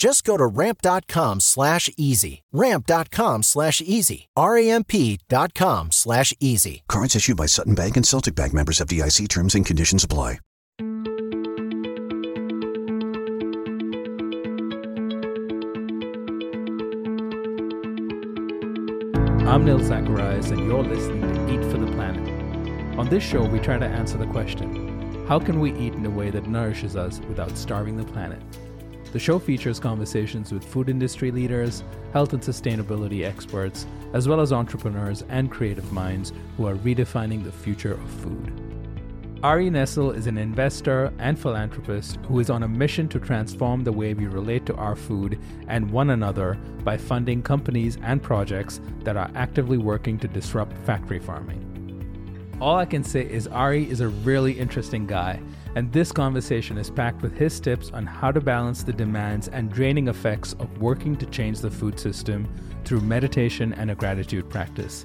Just go to ramp.com slash easy. Ramp.com slash easy. R-A-M-P dot com slash easy. Cards issued by Sutton Bank and Celtic Bank members FDIC terms and conditions apply. I'm Nil Zacharias, and you're listening to Eat for the Planet. On this show, we try to answer the question how can we eat in a way that nourishes us without starving the planet? The show features conversations with food industry leaders, health and sustainability experts, as well as entrepreneurs and creative minds who are redefining the future of food. Ari Nessel is an investor and philanthropist who is on a mission to transform the way we relate to our food and one another by funding companies and projects that are actively working to disrupt factory farming. All I can say is Ari is a really interesting guy, and this conversation is packed with his tips on how to balance the demands and draining effects of working to change the food system through meditation and a gratitude practice.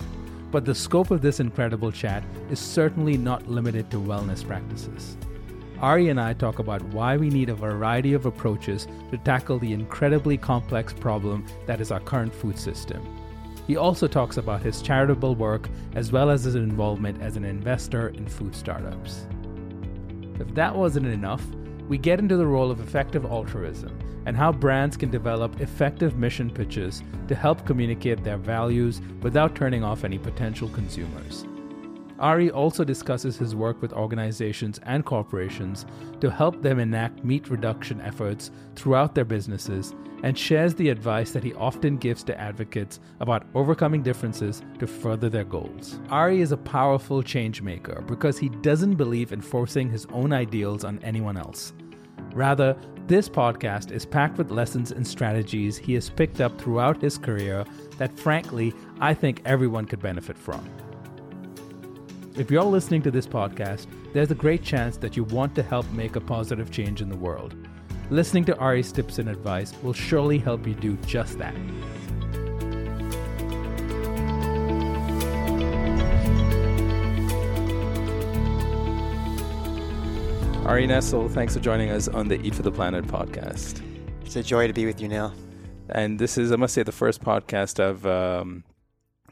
But the scope of this incredible chat is certainly not limited to wellness practices. Ari and I talk about why we need a variety of approaches to tackle the incredibly complex problem that is our current food system. He also talks about his charitable work as well as his involvement as an investor in food startups. If that wasn't enough, we get into the role of effective altruism and how brands can develop effective mission pitches to help communicate their values without turning off any potential consumers. Ari also discusses his work with organizations and corporations to help them enact meat reduction efforts throughout their businesses and shares the advice that he often gives to advocates about overcoming differences to further their goals. Ari is a powerful change maker because he doesn't believe in forcing his own ideals on anyone else. Rather, this podcast is packed with lessons and strategies he has picked up throughout his career that, frankly, I think everyone could benefit from. If you're listening to this podcast, there's a great chance that you want to help make a positive change in the world. Listening to Ari's tips and advice will surely help you do just that. Ari Nessel, thanks for joining us on the Eat for the Planet podcast. It's a joy to be with you, Nil. And this is, I must say, the first podcast I've um,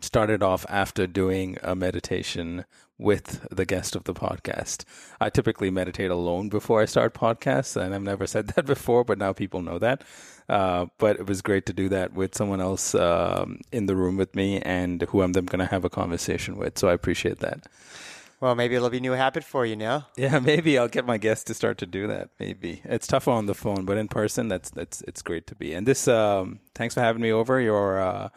started off after doing a meditation with the guest of the podcast. I typically meditate alone before I start podcasts, and I've never said that before, but now people know that. Uh, but it was great to do that with someone else um, in the room with me and who I'm then going to have a conversation with. So I appreciate that. Well, maybe it'll be a new habit for you now. Yeah, maybe I'll get my guests to start to do that. Maybe it's tough on the phone, but in person, that's that's it's great to be. And this, um, thanks for having me over. Your uh,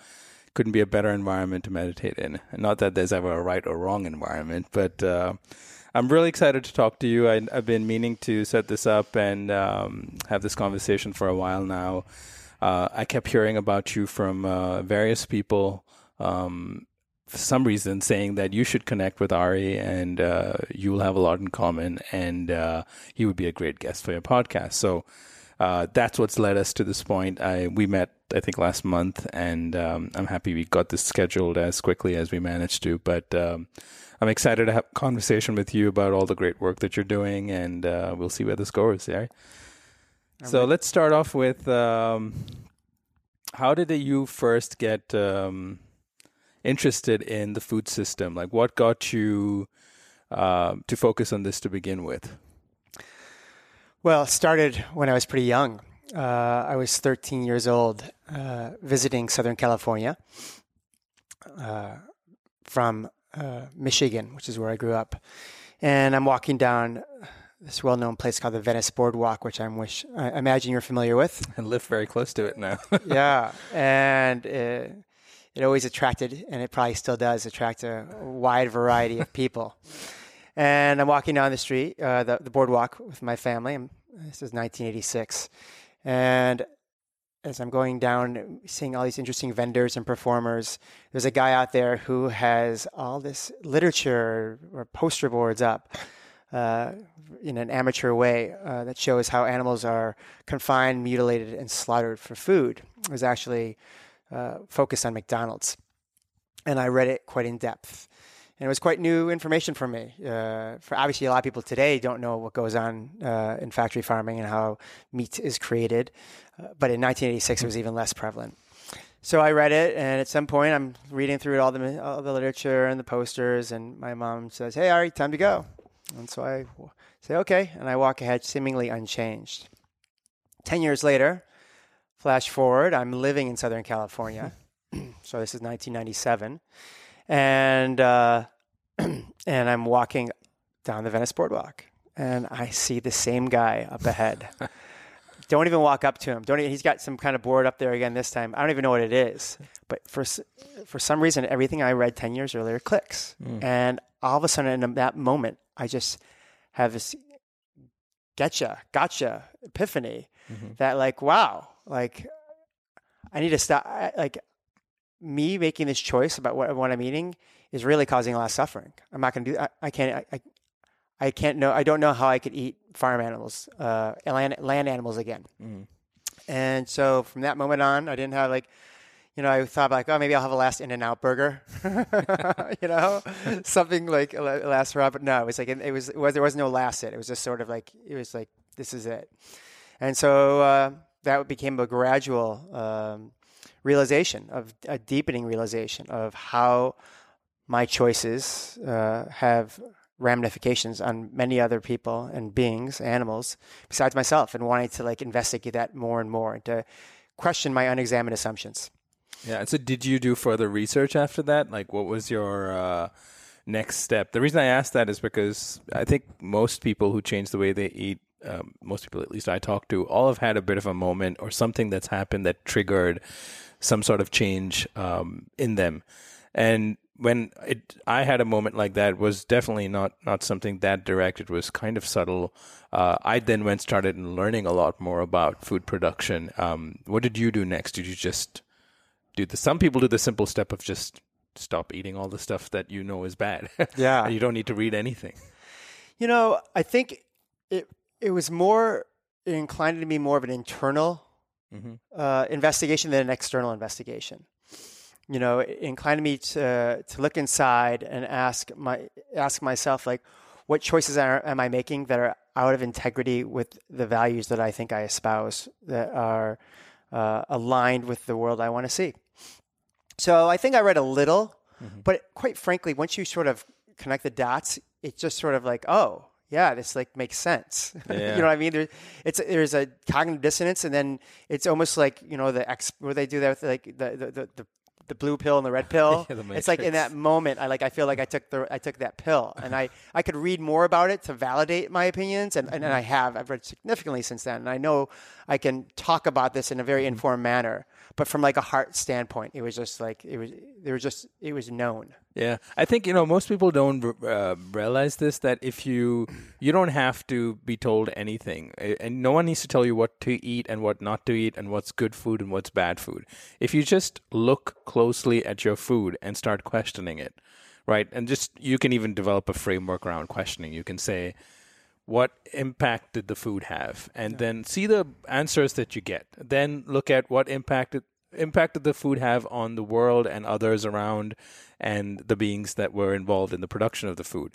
couldn't be a better environment to meditate in. Not that there's ever a right or wrong environment, but uh, I'm really excited to talk to you. I, have been meaning to set this up and um, have this conversation for a while now. Uh, I kept hearing about you from uh, various people. Um, for some reason saying that you should connect with Ari and uh, you will have a lot in common and uh, he would be a great guest for your podcast. So uh, that's what's led us to this point. I, we met, I think, last month, and um, I'm happy we got this scheduled as quickly as we managed to. But um, I'm excited to have a conversation with you about all the great work that you're doing, and uh, we'll see where this goes. Yeah. so right. let's start off with um, how did you first get um, interested in the food system? Like, what got you uh, to focus on this to begin with? Well, it started when I was pretty young. Uh, I was 13 years old, uh, visiting Southern California uh, from uh, Michigan, which is where I grew up. And I'm walking down this well-known place called the Venice Boardwalk, which I'm wish I imagine you're familiar with. And live very close to it now. yeah, and it, it always attracted, and it probably still does attract a wide variety of people. And I'm walking down the street, uh, the, the boardwalk with my family. I'm, this is 1986, and as I'm going down, seeing all these interesting vendors and performers, there's a guy out there who has all this literature or poster boards up uh, in an amateur way uh, that shows how animals are confined, mutilated, and slaughtered for food. It was actually uh, focused on McDonald's. And I read it quite in depth. And it was quite new information for me. Uh, for obviously, a lot of people today don't know what goes on uh, in factory farming and how meat is created. Uh, but in 1986, it was even less prevalent. So I read it, and at some point, I'm reading through all the all the literature and the posters, and my mom says, "Hey, Ari, time to go." And so I say, "Okay," and I walk ahead, seemingly unchanged. Ten years later, flash forward, I'm living in Southern California. so this is 1997, and uh, and I'm walking down the Venice Boardwalk, and I see the same guy up ahead. don't even walk up to him. Don't. Even, he's got some kind of board up there again this time. I don't even know what it is. But for for some reason, everything I read ten years earlier clicks, mm. and all of a sudden, in that moment, I just have this getcha, gotcha epiphany mm-hmm. that like, wow, like I need to stop. Like me making this choice about what, what I'm eating is really causing a lot of suffering. I'm not going to do. I, I can't. I, I can't know. I don't know how I could eat farm animals, uh, land, land animals again. Mm-hmm. And so from that moment on, I didn't have like, you know, I thought like, oh, maybe I'll have a last In-N-Out burger, you know, something like a last hurrah. But no, it was like it was, it was there was no last it. It was just sort of like it was like this is it. And so uh, that became a gradual um, realization of a deepening realization of how my choices uh, have ramifications on many other people and beings, animals, besides myself, and wanting to like investigate that more and more and to question my unexamined assumptions. Yeah. And so, did you do further research after that? Like, what was your uh, next step? The reason I asked that is because I think most people who change the way they eat, um, most people at least I talk to, all have had a bit of a moment or something that's happened that triggered some sort of change um, in them. And when it I had a moment like that was definitely not not something that direct. It was kind of subtle. Uh, I then went started learning a lot more about food production. Um, what did you do next? Did you just do the? Some people do the simple step of just stop eating all the stuff that you know is bad. Yeah, you don't need to read anything. You know, I think it it was more it inclined to be more of an internal mm-hmm. uh, investigation than an external investigation you know, inclined me to to look inside and ask my ask myself like, what choices are, am I making that are out of integrity with the values that I think I espouse that are uh, aligned with the world I want to see. So I think I read a little, mm-hmm. but quite frankly, once you sort of connect the dots, it's just sort of like, oh, yeah, this like makes sense. Yeah. you know what I mean? There, it's there's a cognitive dissonance, and then it's almost like you know the ex where they do that with like the the, the, the the blue pill and the red pill. yeah, the it's like in that moment, I like I feel like I took the I took that pill, and I I could read more about it to validate my opinions, and, and, and I have I've read significantly since then, and I know I can talk about this in a very mm-hmm. informed manner but from like a heart standpoint, it was just like it was. There was just it was known. Yeah, I think you know most people don't uh, realize this that if you you don't have to be told anything, and no one needs to tell you what to eat and what not to eat, and what's good food and what's bad food. If you just look closely at your food and start questioning it, right, and just you can even develop a framework around questioning. You can say what impact did the food have? And yeah. then see the answers that you get. Then look at what impact it, impact did the food have on the world and others around and the beings that were involved in the production of the food.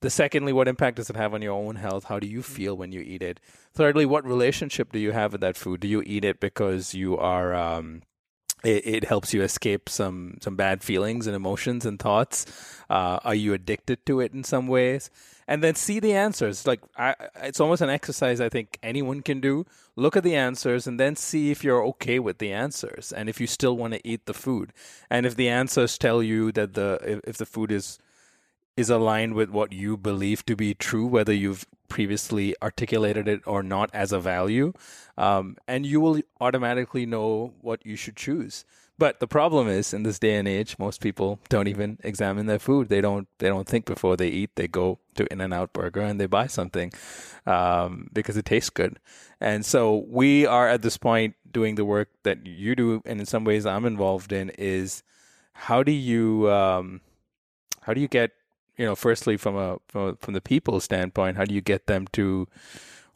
The secondly what impact does it have on your own health? How do you mm-hmm. feel when you eat it? Thirdly what relationship do you have with that food? Do you eat it because you are um, it, it, helps you escape some some bad feelings and emotions and thoughts uh, are you addicted to it in some ways and then see the answers. Like I, it's almost an exercise I think anyone can do. Look at the answers and then see if you're okay with the answers and if you still want to eat the food. And if the answers tell you that the if, if the food is is aligned with what you believe to be true, whether you've previously articulated it or not as a value, um, and you will automatically know what you should choose. But the problem is, in this day and age, most people don't even examine their food. They don't. They don't think before they eat. They go to In-N-Out Burger and they buy something um, because it tastes good. And so we are at this point doing the work that you do, and in some ways I'm involved in. Is how do you um, how do you get you know firstly from a from, from the people standpoint, how do you get them to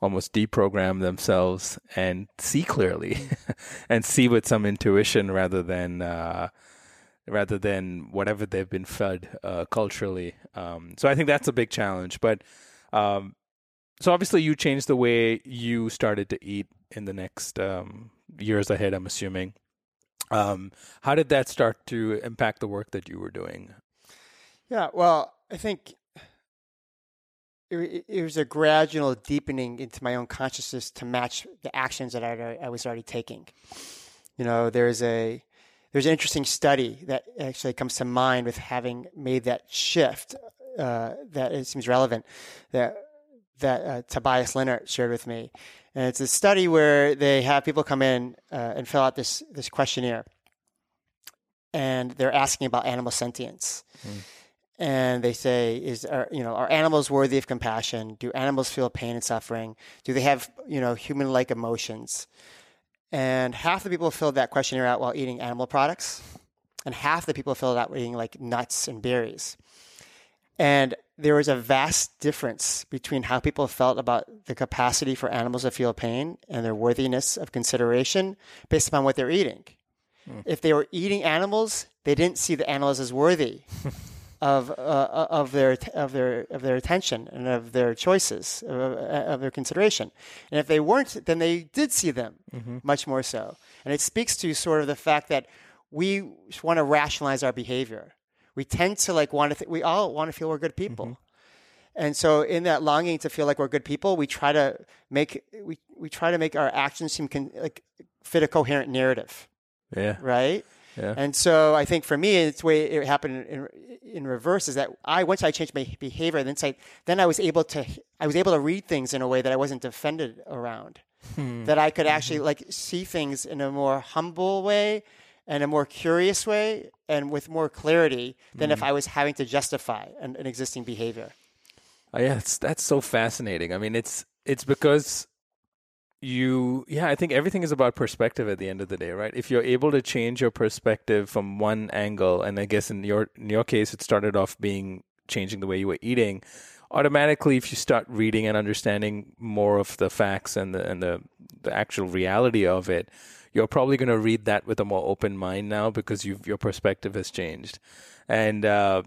almost deprogram themselves and see clearly and see with some intuition rather than uh, rather than whatever they've been fed uh, culturally. Um, so I think that's a big challenge. But um, so obviously you changed the way you started to eat in the next um, years ahead. I'm assuming. Um, how did that start to impact the work that you were doing? Yeah, well, I think it, it was a gradual deepening into my own consciousness to match the actions that I, I was already taking. You know, there's a there's an interesting study that actually comes to mind with having made that shift uh, that it seems relevant that that uh, Tobias Leenaert shared with me, and it's a study where they have people come in uh, and fill out this this questionnaire, and they're asking about animal sentience. Mm and they say is are you know are animals worthy of compassion? Do animals feel pain and suffering? Do they have you know human like emotions? And half the people filled that questionnaire out while eating animal products and half the people filled it out eating like nuts and berries. And there was a vast difference between how people felt about the capacity for animals to feel pain and their worthiness of consideration based upon what they're eating. Mm. if they were eating animals they didn't see the animals as worthy of uh, uh, of their of their of their attention and of their choices of, of, their consideration. And if they weren't, then they did see them mm-hmm. much more so. And it speaks to sort of the fact that we want to rationalize our behavior. We tend to like want to. Th- we all want to feel we're good people. Mm-hmm. And so, in that longing to feel like we're good people, we try to make we, we try to make our actions seem con- like fit a coherent narrative. Yeah. Right. Yeah. And so I think for me, it's the way it happened in, in reverse is that I once I changed my behavior, then I, then I was able to I was able to read things in a way that I wasn't defended around. Hmm. That I could actually mm-hmm. like see things in a more humble way and a more curious way and with more clarity than mm. if I was having to justify an, an existing behavior. Oh, yeah, that's that's so fascinating. I mean, it's it's because you yeah i think everything is about perspective at the end of the day right? If you're able to change your perspective from one angle and i guess in your in your case it started off being changing the way you were eating automatically if you start reading and understanding more of the facts and the and the, the actual reality of it you're probably going to read that with a more open mind now because you your perspective has changed. And uh,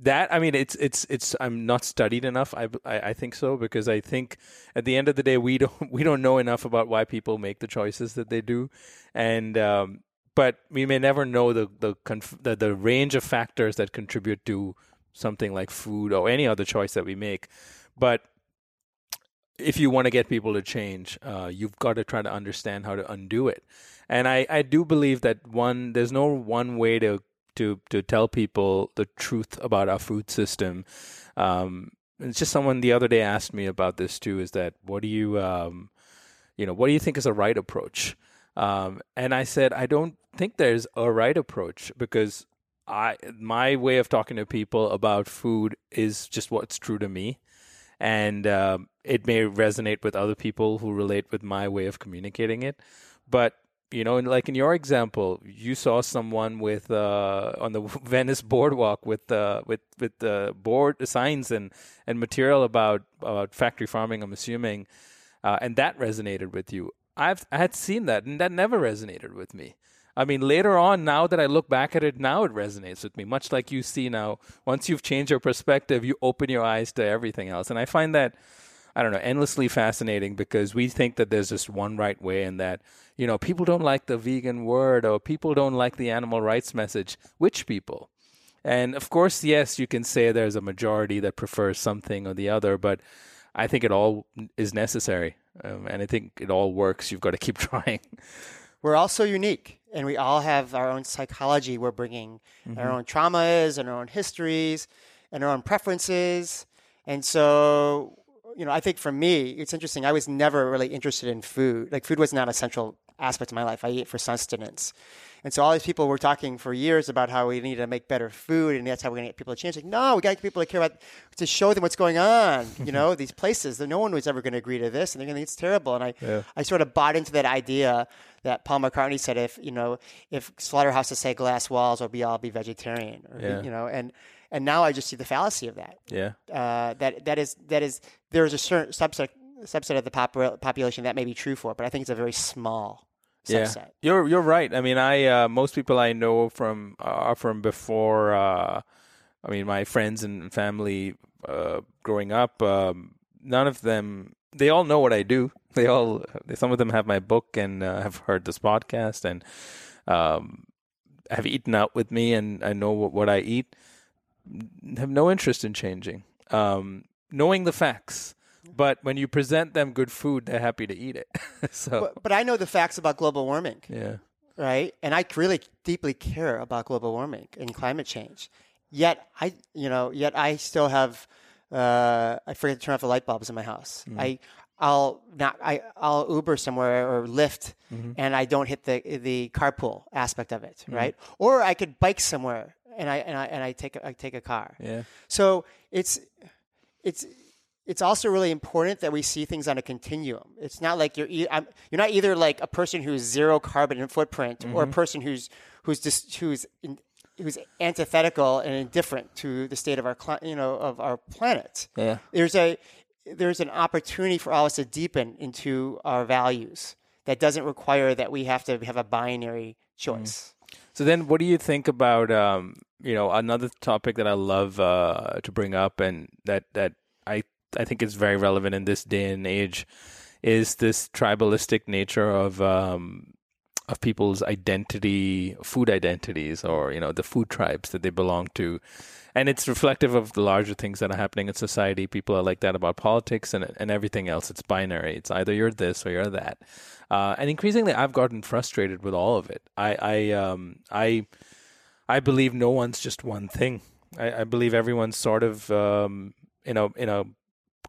that I mean, it's it's it's. I'm not studied enough. I, I, I think so because I think at the end of the day, we don't we don't know enough about why people make the choices that they do, and um, but we may never know the the, conf- the the range of factors that contribute to something like food or any other choice that we make. But if you want to get people to change, uh, you've got to try to understand how to undo it. And I, I do believe that one there's no one way to to to tell people the truth about our food system. Um, it's just someone the other day asked me about this too. Is that what do you um, you know what do you think is a right approach? Um, and I said I don't think there's a right approach because I my way of talking to people about food is just what's true to me, and um, it may resonate with other people who relate with my way of communicating it. But you know, and like in your example, you saw someone with uh, on the Venice boardwalk with uh, with with the uh, board signs and and material about about factory farming. I'm assuming, uh, and that resonated with you. I've I had seen that, and that never resonated with me. I mean, later on, now that I look back at it, now it resonates with me. Much like you see now, once you've changed your perspective, you open your eyes to everything else, and I find that I don't know, endlessly fascinating because we think that there's just one right way and that, you know, people don't like the vegan word or people don't like the animal rights message. Which people? And of course, yes, you can say there's a majority that prefers something or the other, but I think it all is necessary. Um, and I think it all works. You've got to keep trying. We're all so unique and we all have our own psychology we're bringing, mm-hmm. our own traumas and our own histories and our own preferences. And so, you know, I think for me, it's interesting. I was never really interested in food. Like food was not a central aspect of my life. I ate for sustenance. And so all these people were talking for years about how we need to make better food and that's how we're going to get people to change. Like, no, we got to get people to care about, to show them what's going on, you know, these places that no one was ever going to agree to this and they're going to think it's terrible. And I, Yeah. I sort of bought into that idea that Paul McCartney said, if, you know, if slaughterhouses say glass walls or be all be vegetarian, or, Yeah. you know, and, and now I just see the fallacy of that Yeah. uh, that that is that is there's a certain subset subset of the pop- population that may be true for, but I think it's a very small subset. Yeah, you're you're right. I mean, I uh, most people I know from are from before. Uh, I mean, my friends and family uh, growing up, um, none of them. They all know what I do. They all. Some of them have my book and uh, have heard this podcast and um, have eaten out with me, and I know what, what I eat. Have no interest in changing. Um, knowing the facts. But when you present them good food, they're happy to eat it. so But, but I know the facts about global warming, yeah, right? And I really deeply care about global warming and climate change. Yet I, you know, yet I still have. Uh, I forget to turn off the light bulbs in my house. I. I'll not. I I'll Uber somewhere or Lyft, and I don't hit the the carpool aspect of it, right? Or I could bike somewhere, and I and I and I take a, I take a car. yeah. So it's it's it's also really important that we see things on a continuum. It's not like you're e- I'm, you're not either like a person who's zero carbon footprint or a person who's who's just who's in, who's antithetical and indifferent to the state of our you know of our planet. Yeah. There's a there's an opportunity for all of us to deepen into our values that doesn't require that we have to have a binary choice. So then, what do you think about um, you know another topic that I love uh, to bring up, and that that I I think is very relevant in this day and age, is this tribalistic nature of um, of people's identity, food identities, or you know the food tribes that they belong to, and it's reflective of the larger things that are happening in society. People are like that about politics and and everything else. It's binary. It's either you're this or you're that. Uh, and increasingly, I've gotten frustrated with all of it. I I um I I believe no one's just one thing. I, I believe everyone's sort of um, in a in a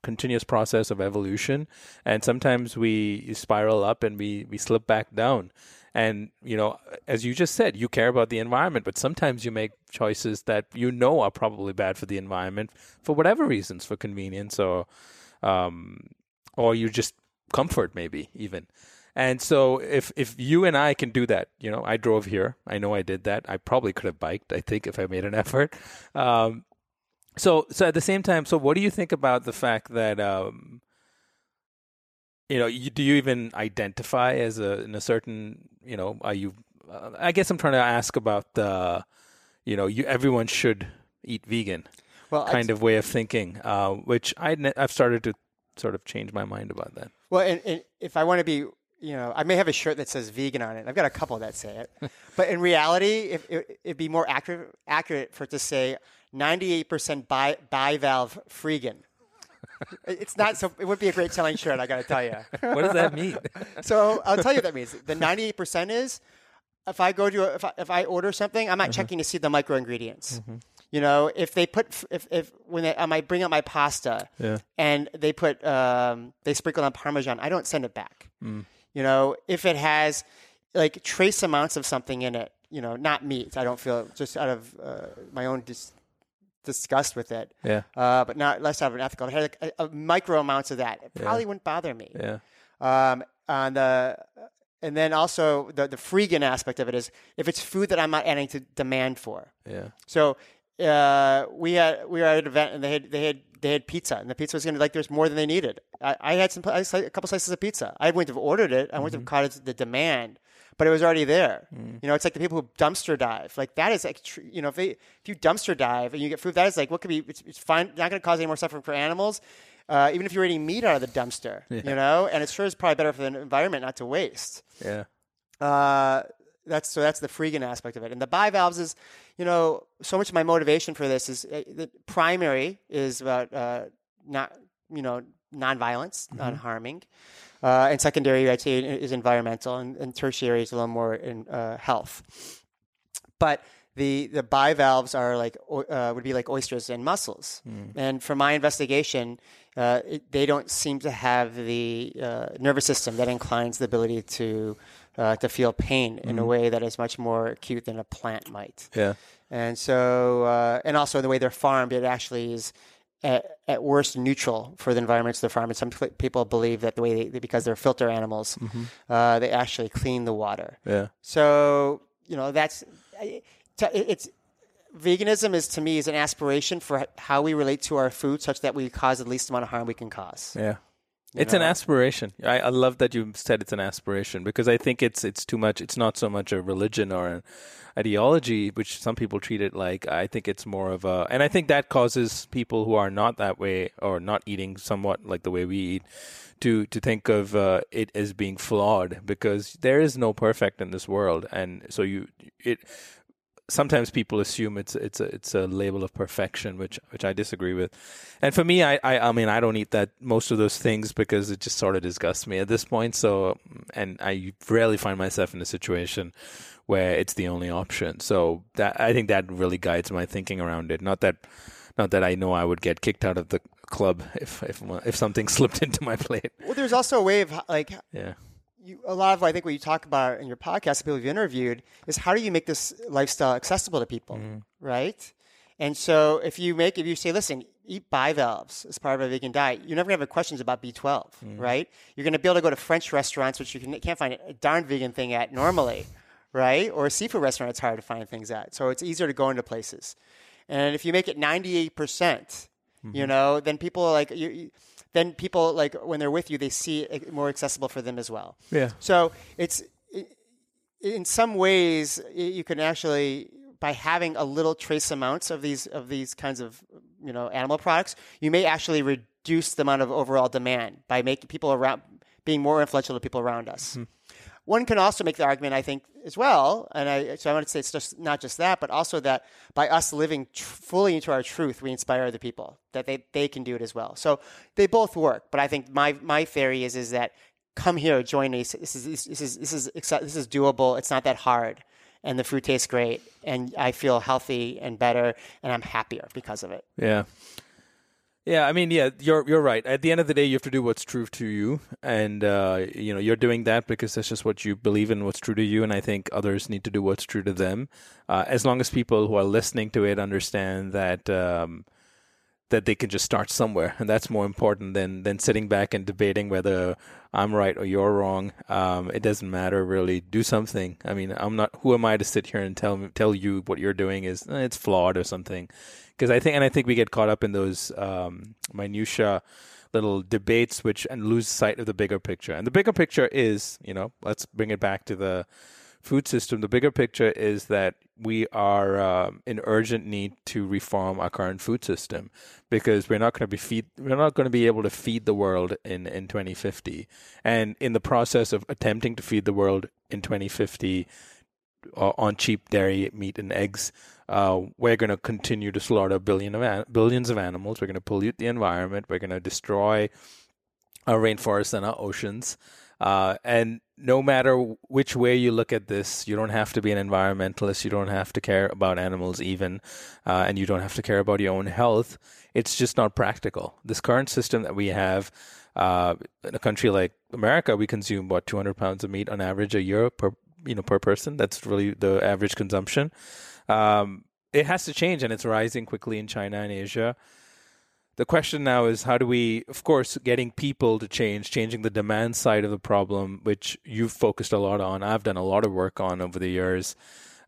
continuous process of evolution, and sometimes we spiral up and we we slip back down. And you know, as you just said, you care about the environment, but sometimes you make choices that you know are probably bad for the environment for whatever reasons, for convenience or um, or you just comfort maybe even. And so if if you and I can do that, you know, I drove here. I know I did that. I probably could have biked. I think if I made an effort. Um, so so at the same time, so what do you think about the fact that um, you know, you, do you even identify as a in a certain, you know, are you? Uh, I guess I'm trying to ask about the, you know, you everyone should eat vegan Well, I- kind of way of thinking, uh, which I I've started to sort of change my mind about that. Well, and, and if I want to be, you know, I may have a shirt that says vegan on it. I've got a couple that say it, but in reality, if it, it'd be more accurate accurate for it to say 98% bi, bivalve freegan. It's not so. It would be a great selling shirt. I got to tell you. What does that mean? So I'll tell you what that means. The 98% is if I go to a, if I, if I order something, I'm not checking to see the micro ingredients. You know, if they put if if when they, I might bring out my pasta Yeah. and they put um, they sprinkle on parmesan, I don't send it back. Mm. You know, if it has like trace amounts of something in it, you know, not meat, I don't feel just out of uh, my own dis- disgust with it. Yeah. Uh, but not less out of an ethical. If it had like, a, a micro amounts of that, it probably wouldn't bother me. Yeah. Um, on the and then also the the freegan aspect of it is if it's food that I'm not adding to demand for. Yeah. So uh, we had we were at an event and they had they had they had pizza and the pizza was gonna like there's more than they needed. I, I had some I had a couple slices of pizza. I wouldn't have ordered it. I wouldn't have caught it the demand, but it was already there. You know, it's like the people who dumpster dive. Like that is like you know if they, if you dumpster dive and you get food that is like what could be it's, it's fine not going to cause any more suffering for animals. Uh, even if you're eating meat out of the dumpster, you know, and it sure is probably better for the environment not to waste. Yeah. Uh, that's so that's the freegan aspect of it. And the bivalves is, you know, so much of my motivation for this is uh, the primary is about uh, not, you know, nonviolence, Mm-hmm. non harming, uh, and secondary I'd say is environmental, and, and tertiary is a little more in uh, health. But the the bivalves are like uh, would be like oysters and mussels. Mm. And from my investigation, uh, it, they don't seem to have the uh, nervous system that inclines the ability to uh, to feel pain in a mm-hmm. way that is much more acute than a plant might. Yeah. And so, uh, and also the way they're farmed, it actually is at, at, worst neutral for the environments they're farmed. Some people believe that the way they, because they're filter animals, mm-hmm. uh, they actually clean the water. Yeah. So you know that's it's veganism is to me is an aspiration for how we relate to our food, such that we cause the least amount of harm we can cause. Yeah. It's know? an aspiration. I, I, love that you said it's an aspiration because I think it's it's too much. It's not so much a religion or an ideology, which some people treat it like. I think it's more of a, and I think that causes people who are not that way or not eating somewhat like the way we eat to to think of uh, it as being flawed because there is no perfect in this world, and so you it sometimes people assume it's it's a it's a label of perfection, which which I disagree with. And for me, I, I I mean I don't eat that most of those things because it just sort of disgusts me at this point. So and I rarely find myself in a situation where it's the only option. So that I think that really guides my thinking around it. Not that not that I know I would get kicked out of the club if if if something slipped into my plate. Well, there's also a way of like yeah you, a lot of I think what you talk about in your podcast, people you've interviewed, is how do you make this lifestyle accessible to people, mm. right? And so if you make, if you say, listen, eat bivalves as part of a vegan diet, you're never going to have questions about B12, mm. right? You're going to be able to go to French restaurants, which you can, not find a darn vegan thing at normally, right? Or a seafood restaurant, it's hard to find things at. So it's easier to go into places. And if you make it 98%, mm-hmm. you know, then people are like, you, then people like when they're with you, they see it more accessible for them as well. Yeah. So it's in some ways you can actually by having a little trace amounts of these of these kinds of you know animal products, you may actually reduce the amount of overall demand by making people around being more influential to people around us. Mm-hmm. One can also make the argument, I think, as well, and I, so I want to say it's just not just that, but also that by us living tr- fully into our truth, we inspire other people that they, they can do it as well. So they both work, but I think my my theory is is that come here, join me. This is this is this is this is doable. It's not that hard, and the food tastes great, and I feel healthy and better, and I'm happier because of it. Yeah. Yeah, I mean, yeah, you're you're right. At the end of the day, you have to do what's true to you, and uh, you know you're doing that because that's just what you believe in, what's true to you. And I think others need to do what's true to them. Uh, as long as people who are listening to it understand that um, that they can just start somewhere, and that's more important than than sitting back and debating whether I'm right or you're wrong. Um, it doesn't matter really. Do something. I mean, I'm not. Who am I to sit here and tell tell you what you're doing is eh, it's flawed or something? Because I think and I think we get caught up in those um, minutia little debates which and lose sight of the bigger picture. And the bigger picture is, you know, let's bring it back to the food system. The bigger picture is that we are um, in urgent need to reform our current food system because we're not going to be feed we're not going to be able to feed the world in in 2050 and in the process of attempting to feed the world in 2050 uh, on cheap dairy meat and eggs uh, we're going to continue to slaughter billion of an- billions of animals. We're going to pollute the environment. We're going to destroy our rainforests and our oceans. Uh, and no matter which way you look at this, you don't have to be an environmentalist. You don't have to care about animals, even, uh, and you don't have to care about your own health. It's just not practical. This current system that we have uh, in a country like America, we consume what 200 pounds of meat on average a year per you know per person. That's really the average consumption. Um, it has to change, and it's rising quickly in China and Asia. The question now is how do we, of course, getting people to change, changing the demand side of the problem, which you've focused a lot on. I've done a lot of work on over the years,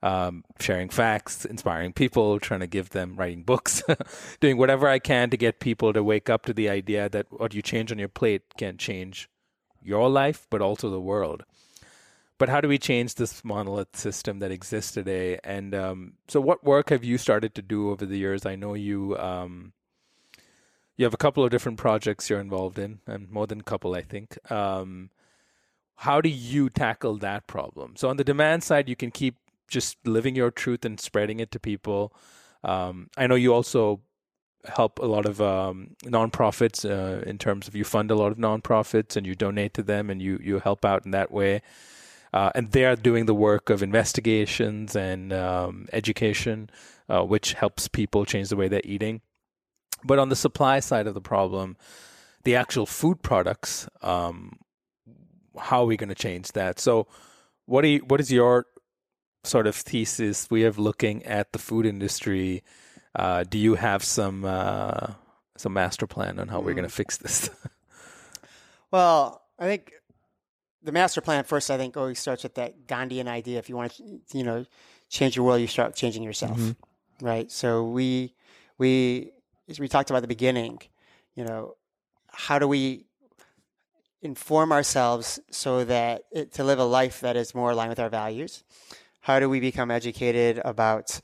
um, sharing facts, inspiring people, trying to give them writing books, doing whatever I can to get people to wake up to the idea that what you change on your plate can change your life, but also the world but how do we change this monolith system that exists today? And um, so, what work have you started to do over the years? I know you um, you have a couple of different projects you're involved in, and more than a couple, I think. Um, how do you tackle that problem? So, on the demand side, you can keep just living your truth and spreading it to people. Um, I know you also help a lot of um, nonprofits uh, in terms of you fund a lot of nonprofits and you donate to them and you you help out in that way. Uh, and they are doing the work of investigations and um, education, uh, which helps people change the way they're eating. But on the supply side of the problem, the actual food products, um, how are we going to change that? So, what do you, what is your sort of thesis we have looking at the food industry? Uh, do you have some uh, some master plan on how mm. we're going to fix this? well, I think the master plan first. I think always starts with that Gandhian idea. If you want to, you know, change your world, you start changing yourself, mm-hmm. right? So we we as we talked about at the beginning, you know, how do we inform ourselves so that it, to live a life that is more aligned with our values? How do we become educated about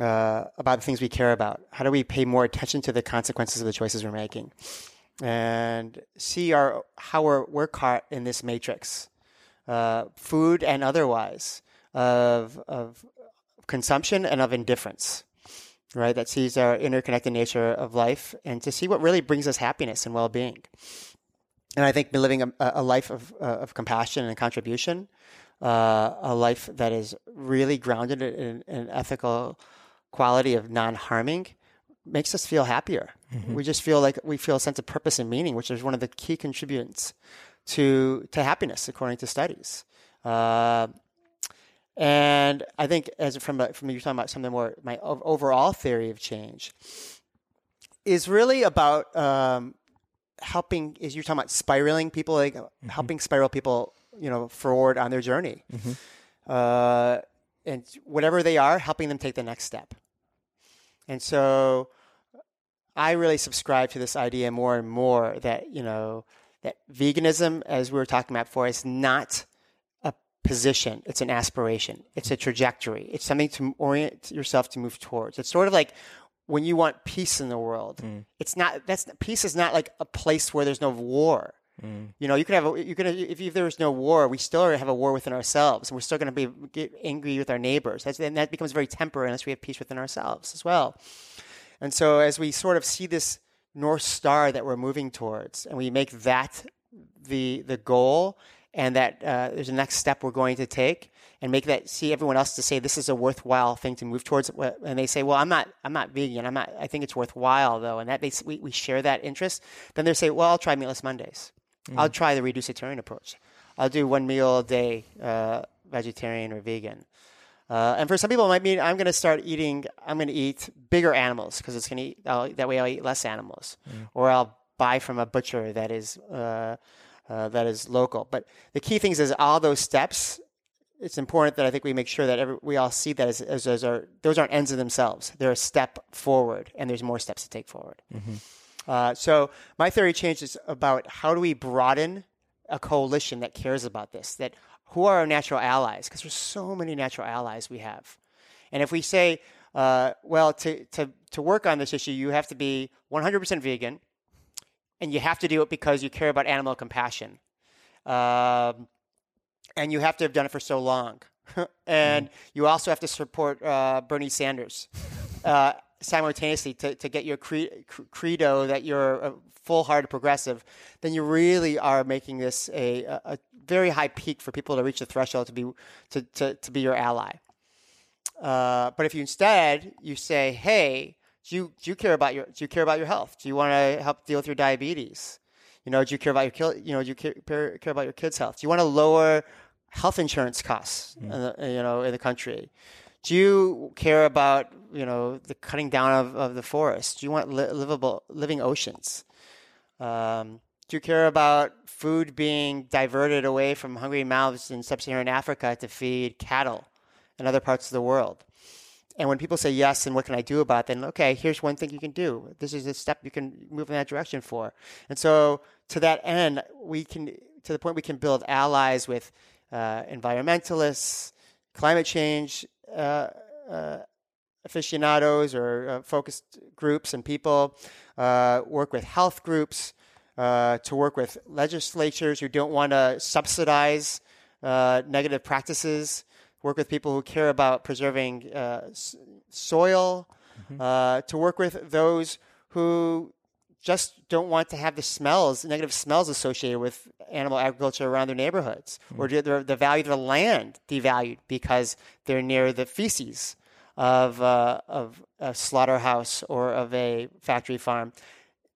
uh, about the things we care about? How do we pay more attention to the consequences of the choices we're making, and see our how we're we're caught in this matrix, uh, food and otherwise, of of consumption and of indifference right? That sees our interconnected nature of life and to see what really brings us happiness and well being. And I think living a, a life of, uh, of compassion and contribution, uh, a life that is really grounded in, an ethical quality of non harming, makes us feel happier. Mm-hmm. We just feel like we feel a sense of purpose and meaning, which is one of the key contributors to to happiness, according to studies. Uh, and I think as from a, from you're talking about something more my overall theory of change is really about um, helping. Is you're talking about spiraling people, like mm-hmm. helping spiral people, you know, forward on their journey, mm-hmm. uh, and whatever they are, helping them take the next step. And so, I really subscribe to this idea more and more that you know that veganism, as we were talking about before, is not a position. It's an aspiration. It's a trajectory. It's something to orient yourself to move towards. It's sort of like when you want peace in the world. Mm. It's not that's peace is not like a place where there's no war. Mm. You know, you could have a, you could if, if there was no war, we still have a war within ourselves, and we're still going to be angry with our neighbors. That's, and that becomes very temporary unless we have peace within ourselves as well. And so, as we sort of see this north star that we're moving towards, and we make that the the goal, and that uh, there's a next step we're going to take and make that see everyone else to say this is a worthwhile thing to move towards and they say well i'm not i'm not vegan i'm not i think it's worthwhile though and that they, we, we share that interest then they say well i'll try meatless mondays mm. i'll try the reducitarian approach i'll do one meal a day uh, vegetarian or vegan uh, and for some people, it might mean I'm going to start eating. I'm going to eat bigger animals because it's going to eat that way. I'll eat less animals, mm. or I'll buy from a butcher that is uh, uh, that is local. But the key things is all those steps. It's important that I think we make sure that every, we all see that as, as, as our, those aren't ends in themselves. They're a step forward, and there's more steps to take forward. Mm-hmm. Uh, so my theory change is about how do we broaden a coalition that cares about this? That who are our natural allies? Because there's so many natural allies we have, and if we say, uh, well, to, to to work on this issue, you have to be 100% vegan and you have to do it because you care about animal compassion. Um, and you have to have done it for so long. and mm. you also have to support uh, Bernie Sanders uh, simultaneously to, to get your cre- credo that you're a full-hearted progressive. Then you really are making this a, a, very high peak for people to reach the threshold to be to, to, to be your ally. Uh, but if you instead you say, "Hey," Do you, do you care about your do you care about your health? Do you want to help deal with your diabetes? You know, do you care about your you know do you care, care about your kids' health? Do you want to lower health insurance costs? Mm. In the, you know, in the country. Do you care about you know the cutting down of, of the forest? Do you want li- livable living oceans? Um, do you care about food being diverted away from hungry mouths in sub-Saharan Africa to feed cattle in other parts of the world? And when people say yes, and what can I do about it? Then okay, here's one thing you can do. This is a step you can move in that direction for. And so to that end, we can to the point we can build allies with uh, environmentalists, climate change aficionados or uh, focused groups and people, uh, work with health groups, uh, to work with legislatures who don't want to subsidize negative practices work with people who care about preserving uh, soil, mm-hmm. uh, to work with those who just don't want to have the smells, negative smells associated with animal agriculture around their neighborhoods, or the, the value of the land devalued because they're near the feces of, uh, of a slaughterhouse or of a factory farm.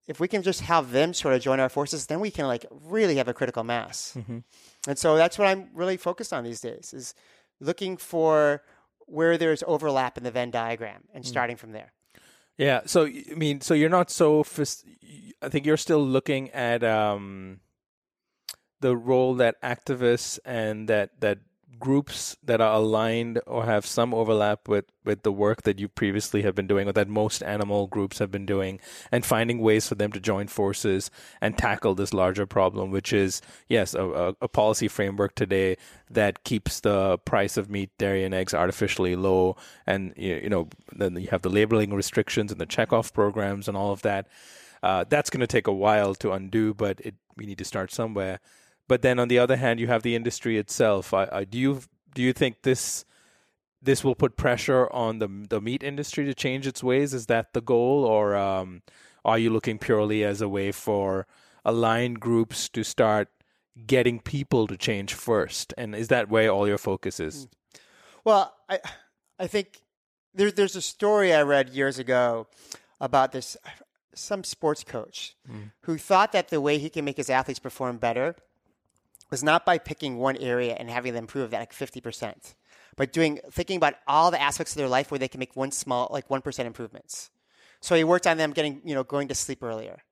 If we can just have them sort of join our forces, then we can like really have a critical mass. Mm-hmm. And so that's what I'm really focused on these days is looking for where there's overlap in the Venn diagram and starting from there. Yeah. So I mean, so you're not so. I think you're still looking at um, the role that activists and that that groups that are aligned or have some overlap with with the work that you previously have been doing or that most animal groups have been doing and finding ways for them to join forces and tackle this larger problem which is yes a, a policy framework today that keeps the price of meat dairy and eggs artificially low and you know then you have the labeling restrictions and the checkoff programs and all of that. Uh, that's going to take a while to undo but it, we need to start somewhere but then on the other hand, you have the industry itself. I, I, do you do you think this this will put pressure on the the meat industry to change its ways? Is that the goal, or um, are you looking purely as a way for aligned groups to start getting people to change first? And is that where all your focus is? Hmm. Well, I I think there's there's a story I read years ago about this some sports coach mm. who thought that the way he can make his athletes perform better was not by picking one area and having them improve that like 50%, but doing thinking about all the aspects of their life where they can make one small, like 1% improvements. So he worked on them getting, you know, going to sleep earlier.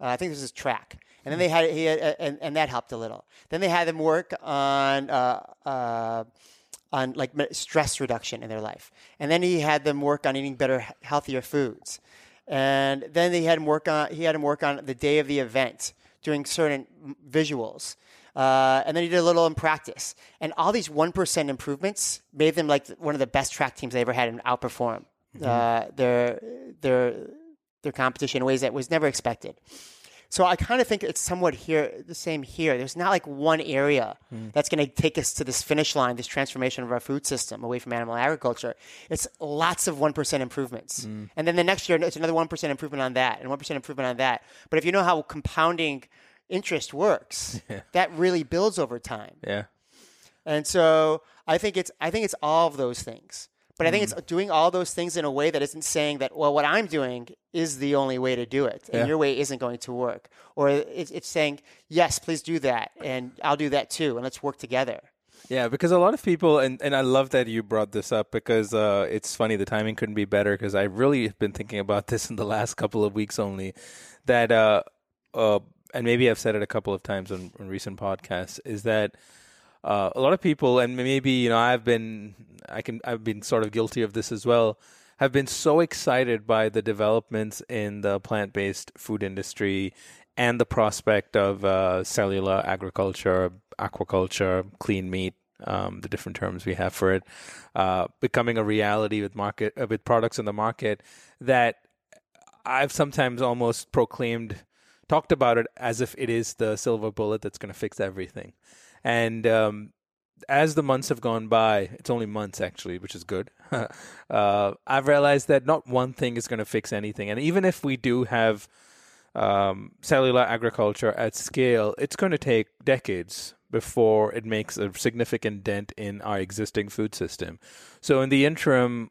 Uh, I think this is track. And then they had, he had, uh, and, and that helped a little. Then they had them work on, uh, uh, on like stress reduction in their life. And then he had them work on eating better, healthier foods. And then they had him work on, he had him work on the day of the event, doing certain visuals. Uh, and then he did a little in practice. And all these 1% improvements made them like one of the best track teams they ever had and outperform mm-hmm. uh, their, their, their competition in ways that was never expected. So I kind of think it's somewhat here the same here. There's not like one area mm. that's going to take us to this finish line, this transformation of our food system away from animal agriculture. It's lots of one percent improvements, mm. and then the next year it's another one percent improvement on that, and one percent improvement on that. But if you know how compounding interest works, yeah. that really builds over time. Yeah. And so I think it's I think it's all of those things. But I think it's mm. doing all those things in a way that isn't saying that, well, what I'm doing is the only way to do it, and yeah. your way isn't going to work. Or it's, it's saying, yes, please do that, and I'll do that too, and let's work together. Yeah, because a lot of people, and, and I love that you brought this up because uh, it's funny, the timing couldn't be better because I really have been thinking about this in the last couple of weeks only. That uh, uh, and maybe I've said it a couple of times on, on recent podcasts, is that uh, a lot of people, and maybe you know, I've been, I can, I've been sort of guilty of this as well, have been so excited by the developments in the plant-based food industry and the prospect of uh, cellular agriculture, aquaculture, clean meat, um, the different terms we have for it, uh, becoming a reality with market uh, with products in the market that I've sometimes almost proclaimed talked about it as if it is the silver bullet that's going to fix everything. And um, as the months have gone by, it's only months actually, which is good. uh, I've realized that not one thing is going to fix anything. And even if we do have um, cellular agriculture at scale, it's going to take decades before it makes a significant dent in our existing food system. So in the interim,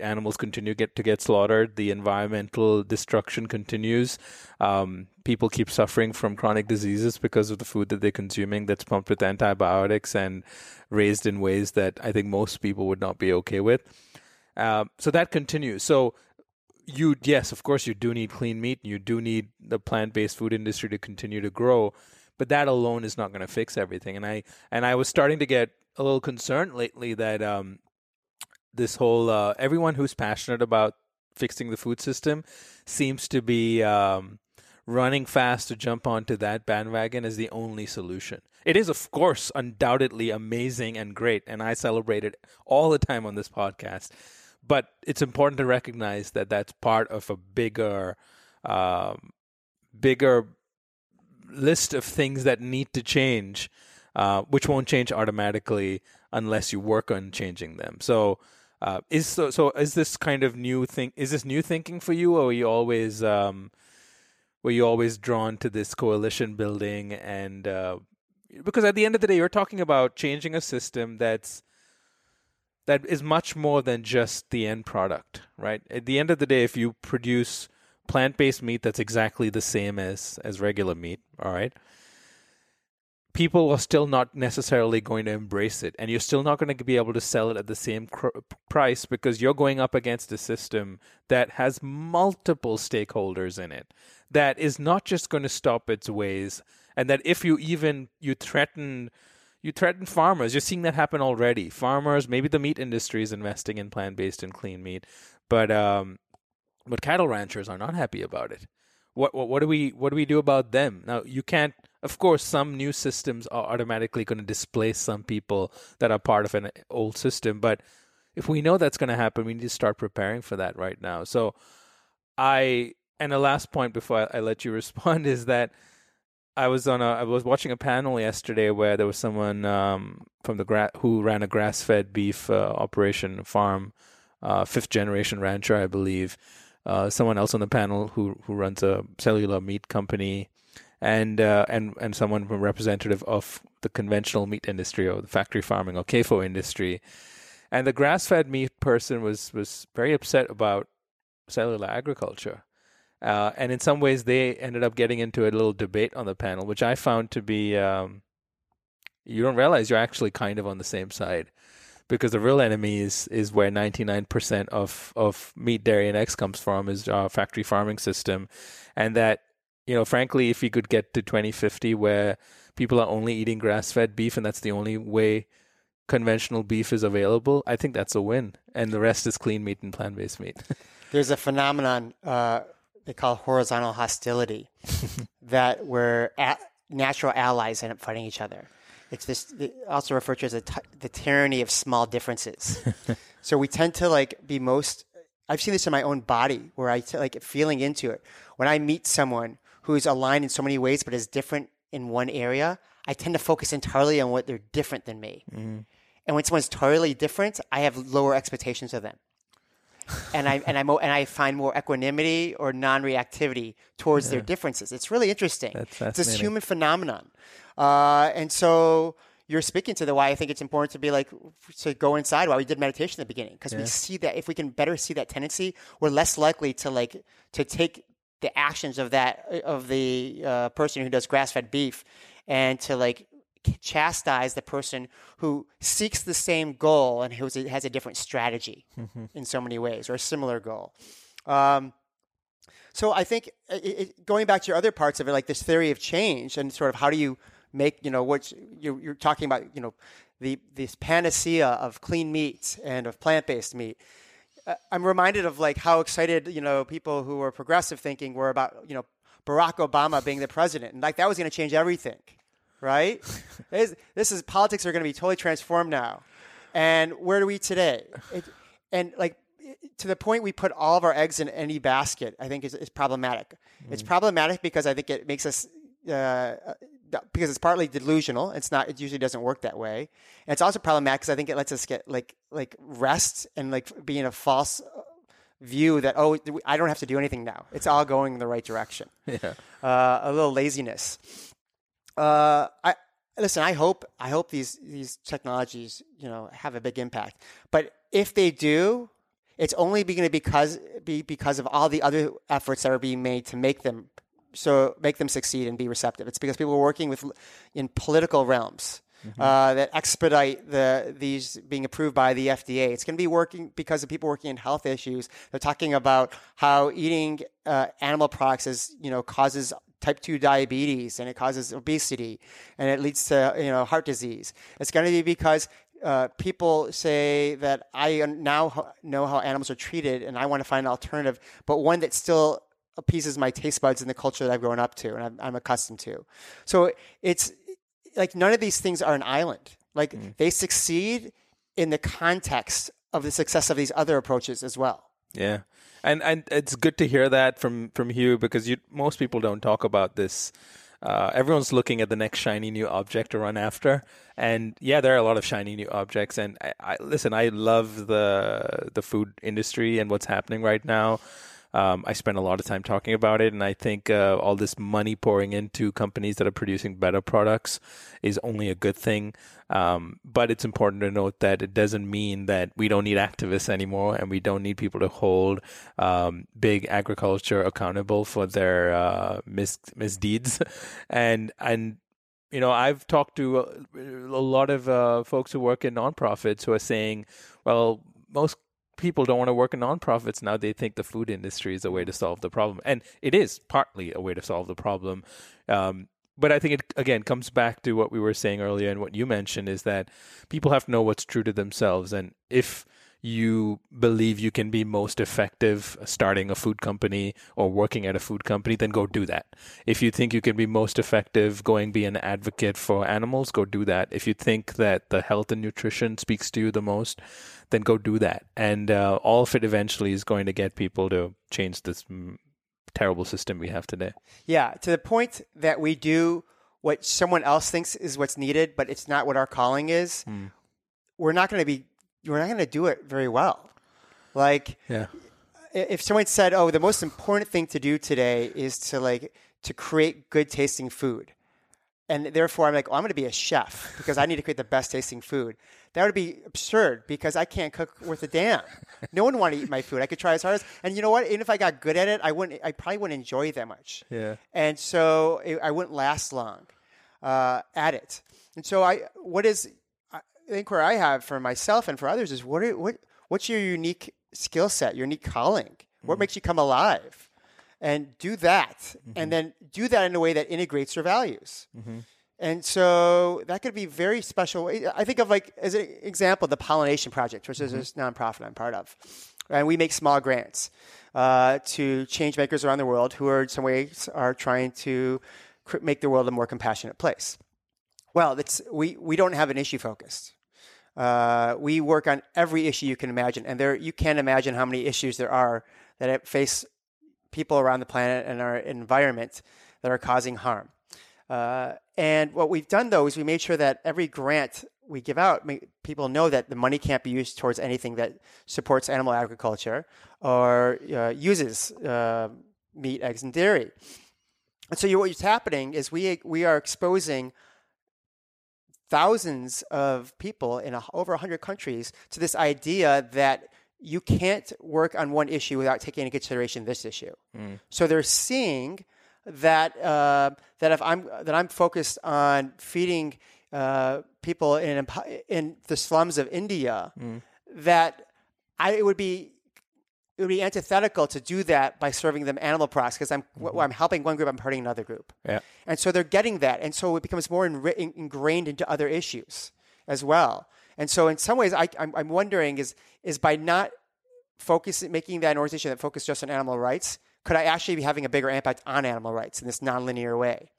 animals continue get to get slaughtered. The environmental destruction continues. Um, people keep suffering from chronic diseases because of the food that they're consuming that's pumped with antibiotics and raised in ways that I think most people would not be okay with. Uh, so that continues. So you, yes, of course, you do need clean meat. And you do need the plant-based food industry to continue to grow, but that alone is not going to fix everything. And I and I was starting to get a little concerned lately that um, this whole uh, everyone who's passionate about fixing the food system seems to be um, running fast to jump onto that bandwagon as the only solution. It is, of course, undoubtedly amazing and great, and I celebrate it all the time on this podcast. But it's important to recognize that that's part of a bigger, um, bigger list of things that need to change, uh, which won't change automatically unless you work on changing them. So uh, is so, so is this kind of new thing? Is this new thinking for you, or are you always um, were you always drawn to this coalition building and uh, because at the end of the day you're talking about changing a system that's that is much more than just the end product, right? At the end of the day, if you produce plant-based meat that's exactly the same as as regular meat, all right, people are still not necessarily going to embrace it, and you're still not going to be able to sell it at the same cr- price because you're going up against a system that has multiple stakeholders in it that is not just going to stop its ways, and that if you even you threaten you threaten farmers. You're seeing that happen already. Farmers, maybe the meat industry is investing in plant-based and clean meat, but um, but cattle ranchers are not happy about it. What, what what do we what do we do about them? Now you can't. Of course, some new systems are automatically going to displace some people that are part of an old system, but if we know that's going to happen, we need to start preparing for that right now. So, I and the last point before I, let you respond is that I was on a I was watching a panel yesterday where there was someone um, from the gra- who ran a grass fed beef uh, operation farm, uh, fifth generation rancher, I believe. Uh, someone else on the panel who who runs a cellular meat company, and uh, and and someone from representative of the conventional meat industry or the factory farming or CAFO industry, and the grass fed meat person was was very upset about cellular agriculture. Uh, and in some ways, they ended up getting into a little debate on the panel, which I found to be um, you don't realize you're actually kind of on the same side because the real enemy is is where 99% of of meat, dairy, and eggs comes from is our factory farming system, and that you know, frankly, if we could get to 2050 where people are only eating grass-fed beef and that's the only way conventional beef is available, I think that's a win, and the rest is clean meat and plant-based meat. There's a phenomenon. Uh, they call horizontal hostility, that where a- natural allies end up fighting each other. It's this also referred to as t- the tyranny of small differences. so we tend to like be most. I've seen this in my own body where I t- like feeling into it. When I meet someone who's aligned in so many ways but is different in one area, I tend to focus entirely on what they're different than me. Mm. And when someone's totally different, I have lower expectations of them and I and I and I find more equanimity or non-reactivity towards yeah. their differences. It's really interesting. It's this human phenomenon, uh, and so you're speaking to the why I think it's important to be like to go inside. Why we did meditation at the beginning because yeah. we see that if we can better see that tendency, we're less likely to like to take the actions of that of the uh, person who does grass-fed beef and to like chastise the person who seeks the same goal and who has a different strategy mm-hmm. in so many ways or a similar goal. Um, so I think it, it, going back to your other parts of it, like this theory of change and sort of how do you make, you know, what you're, you're talking about, you know, the this panacea of clean meat and of plant-based meat. I'm reminded of like how excited, you know, people who were progressive thinking were about, you know, Barack Obama being the president, and like that was going to change everything right? this is politics are going to be totally transformed now. And where are we today? It, and like to the point we put all of our eggs in any basket, I think is, is problematic. Mm. It's problematic because I think it makes us uh, because it's partly delusional. It's not. It usually doesn't work that way. And it's also problematic because I think it lets us get like like rest and like be in a false uh, view that oh I don't have to do anything now. It's all going in the right direction. Yeah. Uh, a little laziness uh, I listen. I hope I hope these these technologies you know have a big impact. But if they do, it's only going to because be because of all the other efforts that are being made to make them so make them succeed and be receptive. It's because people are working with in political realms. Mm-hmm. Uh, that expedite the these being approved by the FDA. It's going to be working because of people working in health issues. They're talking about how eating uh, animal products is you know causes type 2 diabetes and it causes obesity and it leads to you know heart disease it's going to be because uh, people say that I now know how animals are treated and I want to find an alternative, but one that still appeases my taste buds in the culture that I've grown up to and I'm, I'm accustomed to. So it's like none of these things are an island. Like mm. they succeed in the context of the success of these other approaches as well. Yeah and and it's good to hear that from from Hugh because you most people don't talk about this. Uh, everyone's looking at the next shiny new object to run after, and yeah, there are a lot of shiny new objects. And I, I listen, I love the the food industry and what's happening right now. Um, I spend a lot of time talking about it, and I think uh, all this money pouring into companies that are producing better products is only a good thing. Um, but it's important to note that it doesn't mean that we don't need activists anymore, and we don't need people to hold um, big agriculture accountable for their uh, mis- misdeeds. and and you know, I've talked to a, a lot of uh, folks who work in nonprofits who are saying, well, most people don't want to work in nonprofits now. They think the food industry is a way to solve the problem, and it is partly a way to solve the problem. Um, but I think it again comes back to what we were saying earlier and what you mentioned is that people have to know what's true to themselves, and if you believe you can be most effective starting a food company or working at a food company, then go do that. If you think you can be most effective going be an advocate for animals, go do that. If you think that the health and nutrition speaks to you the most, then go do that. And uh, all of it eventually is going to get people to change this terrible system we have today. Yeah, to the point that we do what someone else thinks is what's needed, but it's not what our calling is. Mm. We're not going to be we're not going to do it very well. Like, yeah. if someone said, "Oh, the most important thing to do today is to like to create good tasting food," and therefore I'm like, "Oh, I'm going to be a chef because I need to create the best tasting food." That would be absurd because I can't cook worth a damn. No one want to eat my food. I could try as hard as, and you know what? Even if I got good at it, I wouldn't. I probably wouldn't enjoy it that much. Yeah. And so it, I wouldn't last long uh, at it. And so I, what is inquiry I have for myself and for others is what are, what what's your unique skill set, your unique calling? Mm-hmm. What makes you come alive? And do that, mm-hmm. and then do that in a way that integrates your values. Mm-hmm. And so that could be very special. I think of like as an example, the Pollination Project, which is mm-hmm. this nonprofit I'm part of, and we make small grants uh, to change makers around the world who are in some ways are trying to make the world a more compassionate place. Well, we, we don't have an issue focused. Uh, we work on every issue you can imagine, and there you can't imagine how many issues there are that face people around the planet and our environment that are causing harm. Uh, and what we've done though is we made sure that every grant we give out, people know that the money can't be used towards anything that supports animal agriculture or uh, uses uh, meat, eggs, and dairy. And so what's happening is we we are exposing thousands of people in a, over 100 countries to this idea that you can't work on one issue without taking into consideration this issue. Mm. So they're seeing that uh, that if I'm that I'm focused on feeding uh, people in in the slums of India, mm. that I, it would be it would be antithetical to do that by serving them animal products because I'm mm-hmm. I'm helping one group, I'm hurting another group. Yeah. And so they're getting that, and so it becomes more in, ingrained into other issues as well. And so in some ways, I, I'm, I'm wondering is is by not focusing, making that an organization that focuses just on animal rights, could I actually be having a bigger impact on animal rights in this nonlinear way?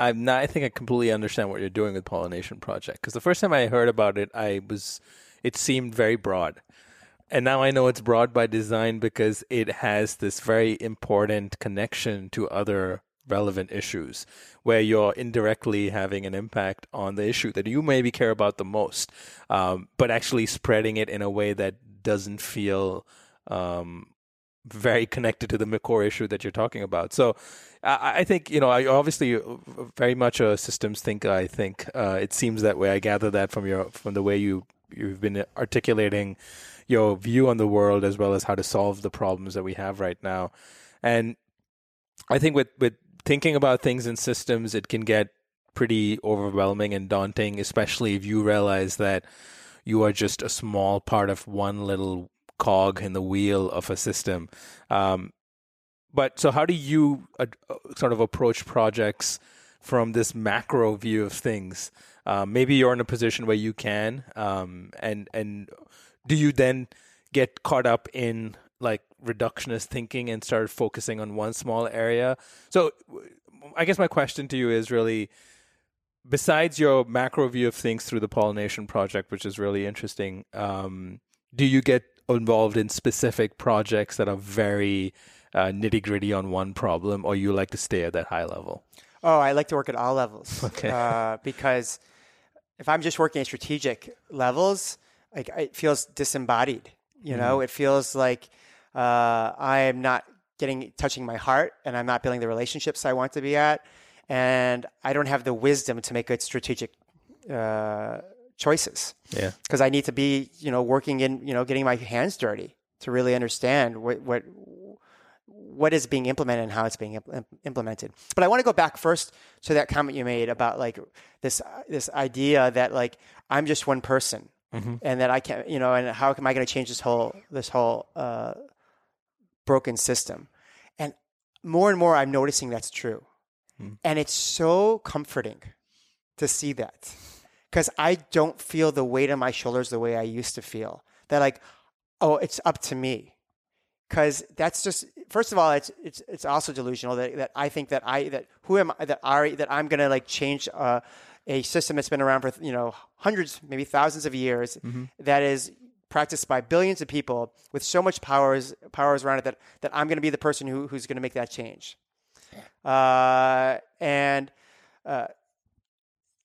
I'm not. I think I completely understand what you're doing with Pollination Project because the first time I heard about it, I was, it seemed very broad and now I know it's broad by design because it has this very important connection to other relevant issues where you're indirectly having an impact on the issue that you maybe care about the most, um, but actually spreading it in a way that doesn't feel um, very connected to the core issue that you're talking about. So I, I think, you know, I obviously very much a systems thinker. I think uh, it seems that way. I gather that from your from the way you you've been articulating your view on the world as well as how to solve the problems that we have right now. And I think with with thinking about things in systems, it can get pretty overwhelming and daunting, especially if you realize that you are just a small part of one little cog in the wheel of a system. Um, but so, how do you uh, sort of approach projects from this macro view of things? Um, maybe you're in a position where you can, um, and and do you then get caught up in like reductionist thinking and start focusing on one small area? So I guess my question to you is really besides your macro view of things through the pollination project, which is really interesting, um, do you get involved in specific projects that are very uh, nitty gritty on one problem, or you like to stay at that high level? Oh, I like to work at all levels. Okay. Uh, because if I'm just working at strategic levels, like it feels disembodied. You know, mm-hmm. it feels like Uh, I am not getting touching my heart, and I'm not building the relationships I want to be at, and I don't have the wisdom to make good strategic uh, choices. Yeah. because I need to be, you know, working in, you know, getting my hands dirty to really understand what what what is being implemented and how it's being imp- implemented. But I want to go back first to that comment you made about like this this idea that like I'm just one person and that I can't, you know, and how am I going to change this whole this whole uh, broken system? And more and more, I'm noticing that's true, and it's so comforting to see that because I don't feel the weight on my shoulders the way I used to feel. That like, oh, it's up to me. Because that's just first of all, it's it's it's also delusional that, that I think that I that who am I that I that I'm gonna like change uh, a system that's been around for you know hundreds maybe thousands of years that is practiced by billions of people with so much powers powers around it that that I'm gonna be the person who who's gonna make that change. Uh, and uh,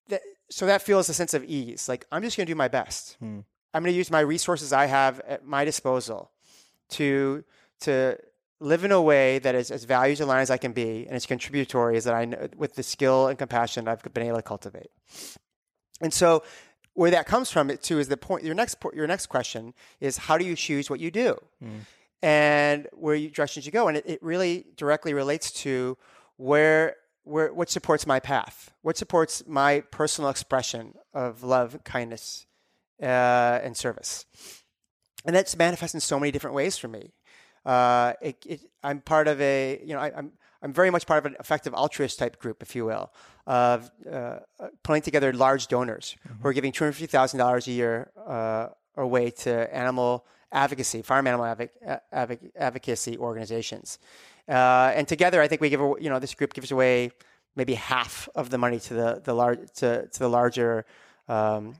that, so that feels a sense of ease. Like I'm just going to do my best. I'm going to use my resources I have at my disposal to to live in a way that is as values aligned as I can be, and as contributory as that I know, with the skill and compassion I've been able to cultivate. And so, where that comes from, it too, is the point. Your next your next question is how do you choose what you do, and where you, directions you go, and it, it really directly relates to where where what supports my path, what supports my personal expression of love, kindness, uh, and service, and that's manifests in so many different ways for me. Uh, it, it, I'm part of a, you know, I, I'm I'm very much part of an effective altruist type group, if you will, of uh, pulling together large donors who are giving two hundred fifty thousand dollars a year uh, away to animal advocacy, farm animal advoc- advoc- advocacy organizations, uh, and together, I think we give, a- you know, this group gives away maybe half of the money to the the large to, to the larger um,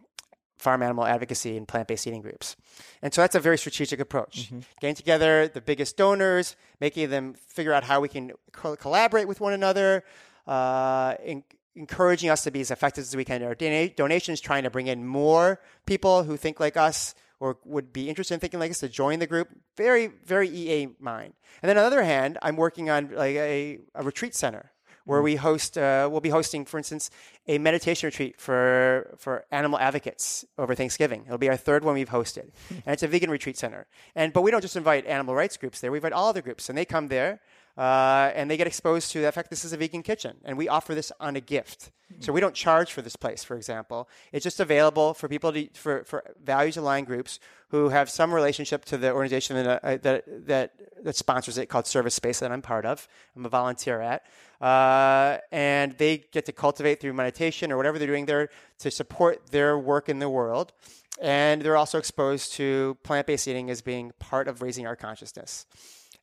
farm animal advocacy and plant based eating groups. And so that's a very strategic approach. Getting together the biggest donors, making them figure out how we can co- collaborate with one another, uh, en- encouraging us to be as effective as we can in our dona- donations, trying to bring in more people who think like us or would be interested in thinking like us to join the group. Very, very EA mind. And then on the other hand, I'm working on like a, a retreat center where we host, uh, we'll be hosting, for instance, a meditation retreat for for animal advocates over Thanksgiving. It'll be our third one we've hosted, and it's a vegan retreat center. And but we don't just invite animal rights groups there; we invite all other groups, and they come there. Uh, and they get exposed to the fact this is a vegan kitchen, and we offer this on a gift. So we don't charge for this place, for example. It's just available for people to, for, for values aligned groups who have some relationship to the organization that, uh, that, that, that sponsors it called ServiceSpace that I'm part of. I'm a volunteer at. Uh, and they get to cultivate through meditation or whatever they're doing there to support their work in the world. And they're also exposed to plant based eating as being part of raising our consciousness.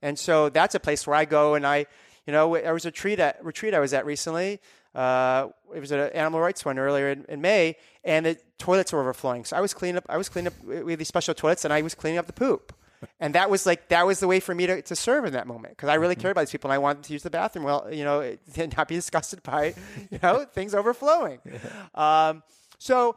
And so that's a place where I go and I, you know, there was a retreat, at, retreat I was at recently. Uh, it was an animal rights one earlier in, in, May, and the toilets were overflowing. So I was cleaning up. I was cleaning up. We had these special toilets, and I was cleaning up the poop. And that was like that was the way for me to, to serve in that moment because I really cared about these people and I wanted them to use the bathroom well, you know, and not be disgusted by, you know, things overflowing. Um, so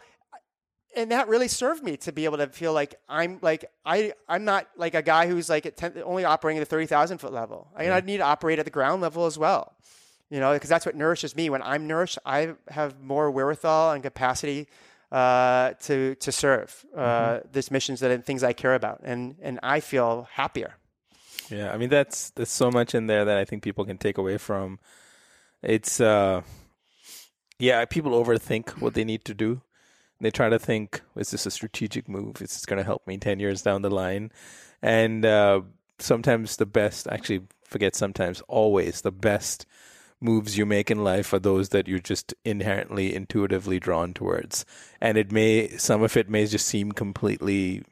and that really served me to be able to feel like I'm like I I'm not like a guy who's like at 10, only operating at the thirty thousand foot level. I, I need to operate at the ground level as well, you know, because that's what nourishes me. When I'm nourished, I have more wherewithal and capacity uh, to to serve uh, mm-hmm. this missions that and things I care about, and and I feel happier. Yeah, I mean that's there's so much in there that I think people can take away from. It's uh, yeah, people overthink what they need to do they try to think, is this a strategic move? Is this going to help me 10 years down the line? And uh, sometimes the best, actually, forget sometimes, always the best moves you make in life are those that you're just inherently, intuitively drawn towards. And it may, some of it may just seem completely,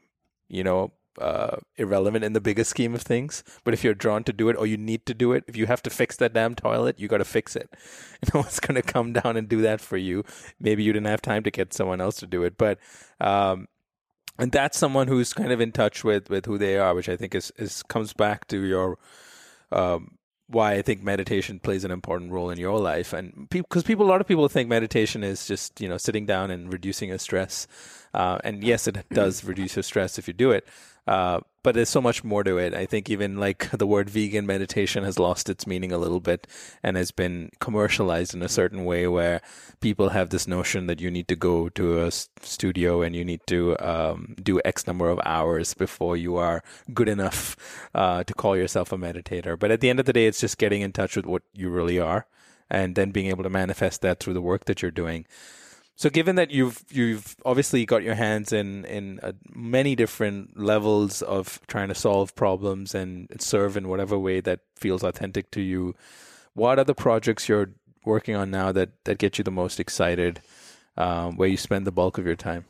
you know, uh, irrelevant in the bigger scheme of things. But if you're drawn to do it or you need to do it, if you have to fix that damn toilet, you got to fix it. No one's going to come down and do that for you. Maybe you didn't have time to get someone else to do it. But, um, and that's someone who's kind of in touch with, with who they are, which I think is, is comes back to your, um, why I think meditation plays an important role in your life. And because people, a lot of people think meditation is just, you know, sitting down and reducing your stress. Uh, and yes, it does reduce your stress if you do it. Uh, but there's so much more to it. I think even like the word vegan meditation has lost its meaning a little bit and has been commercialized in a certain way where people have this notion that you need to go to a studio and you need to um, do X number of hours before you are good enough uh, to call yourself a meditator. But at the end of the day, it's just getting in touch with what you really are and then being able to manifest that through the work that you're doing. So, given that you've you've obviously got your hands in in uh, many different levels of trying to solve problems and serve in whatever way that feels authentic to you, what are the projects you're working on now that that get you the most excited? Um, where you spend the bulk of your time?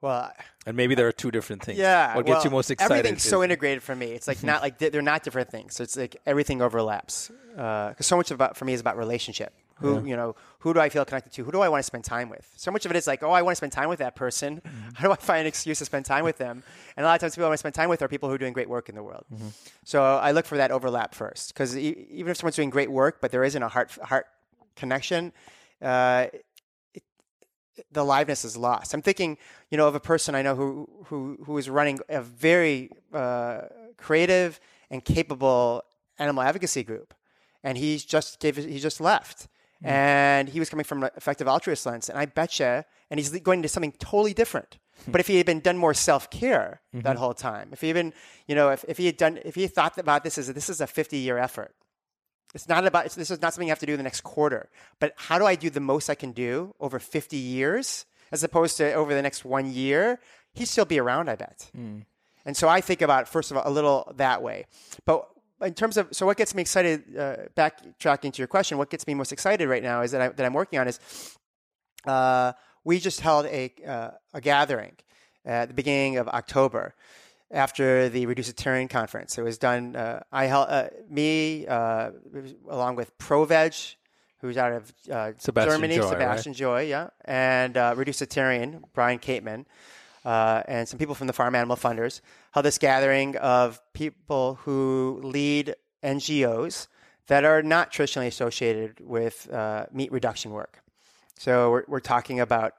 Well, and maybe there are two different things. Yeah. What well, gets you most excited? Everything's so integrated for me. It's like not like they're not different things. So it's like everything overlaps. Because uh, so much about for me is about relationship. Who yeah. you know? Who do I feel connected to? Who do I want to spend time with? So much of it is like, oh, I want to spend time with that person. Mm-hmm. How do I find an excuse to spend time with them? And a lot of times, people I want to spend time with are people who are doing great work in the world. Mm-hmm. So I look for that overlap first, because e- even if someone's doing great work, but there isn't a heart heart connection, uh, the aliveness is lost. I'm thinking, you know, of a person I know who who who is running a very uh, creative and capable animal advocacy group, and he's just gave he just left, mm. and he was coming from an effective altruist lens, and I betcha, and he's going into something totally different. Hmm. But if he had been done more self care mm-hmm. that whole time, if he had been, you know, if, if he had done, if he had thought about this as a, this is a 50 year effort, it's not about, it's, this is not something you have to do in the next quarter, but how do I do the most I can do over 50 years as opposed to over the next one year? He'd still be around, I bet. Mm. And so I think about, first of all, a little that way. But in terms of, so what gets me excited, uh, backtracking to your question, what gets me most excited right now is that, I, that I'm working on is uh, we just held a, uh, a gathering at the beginning of October after the Reducitarian conference. It was done. Uh, I held uh, me uh, along with ProVeg, who's out of uh, Germany, Joy, Sebastian right? Joy, yeah, and uh, Reducitarian Brian Kateman, uh, and some people from the Farm Animal Funders held this gathering of people who lead NGOs that are not traditionally associated with meat reduction work. So we're, we're talking about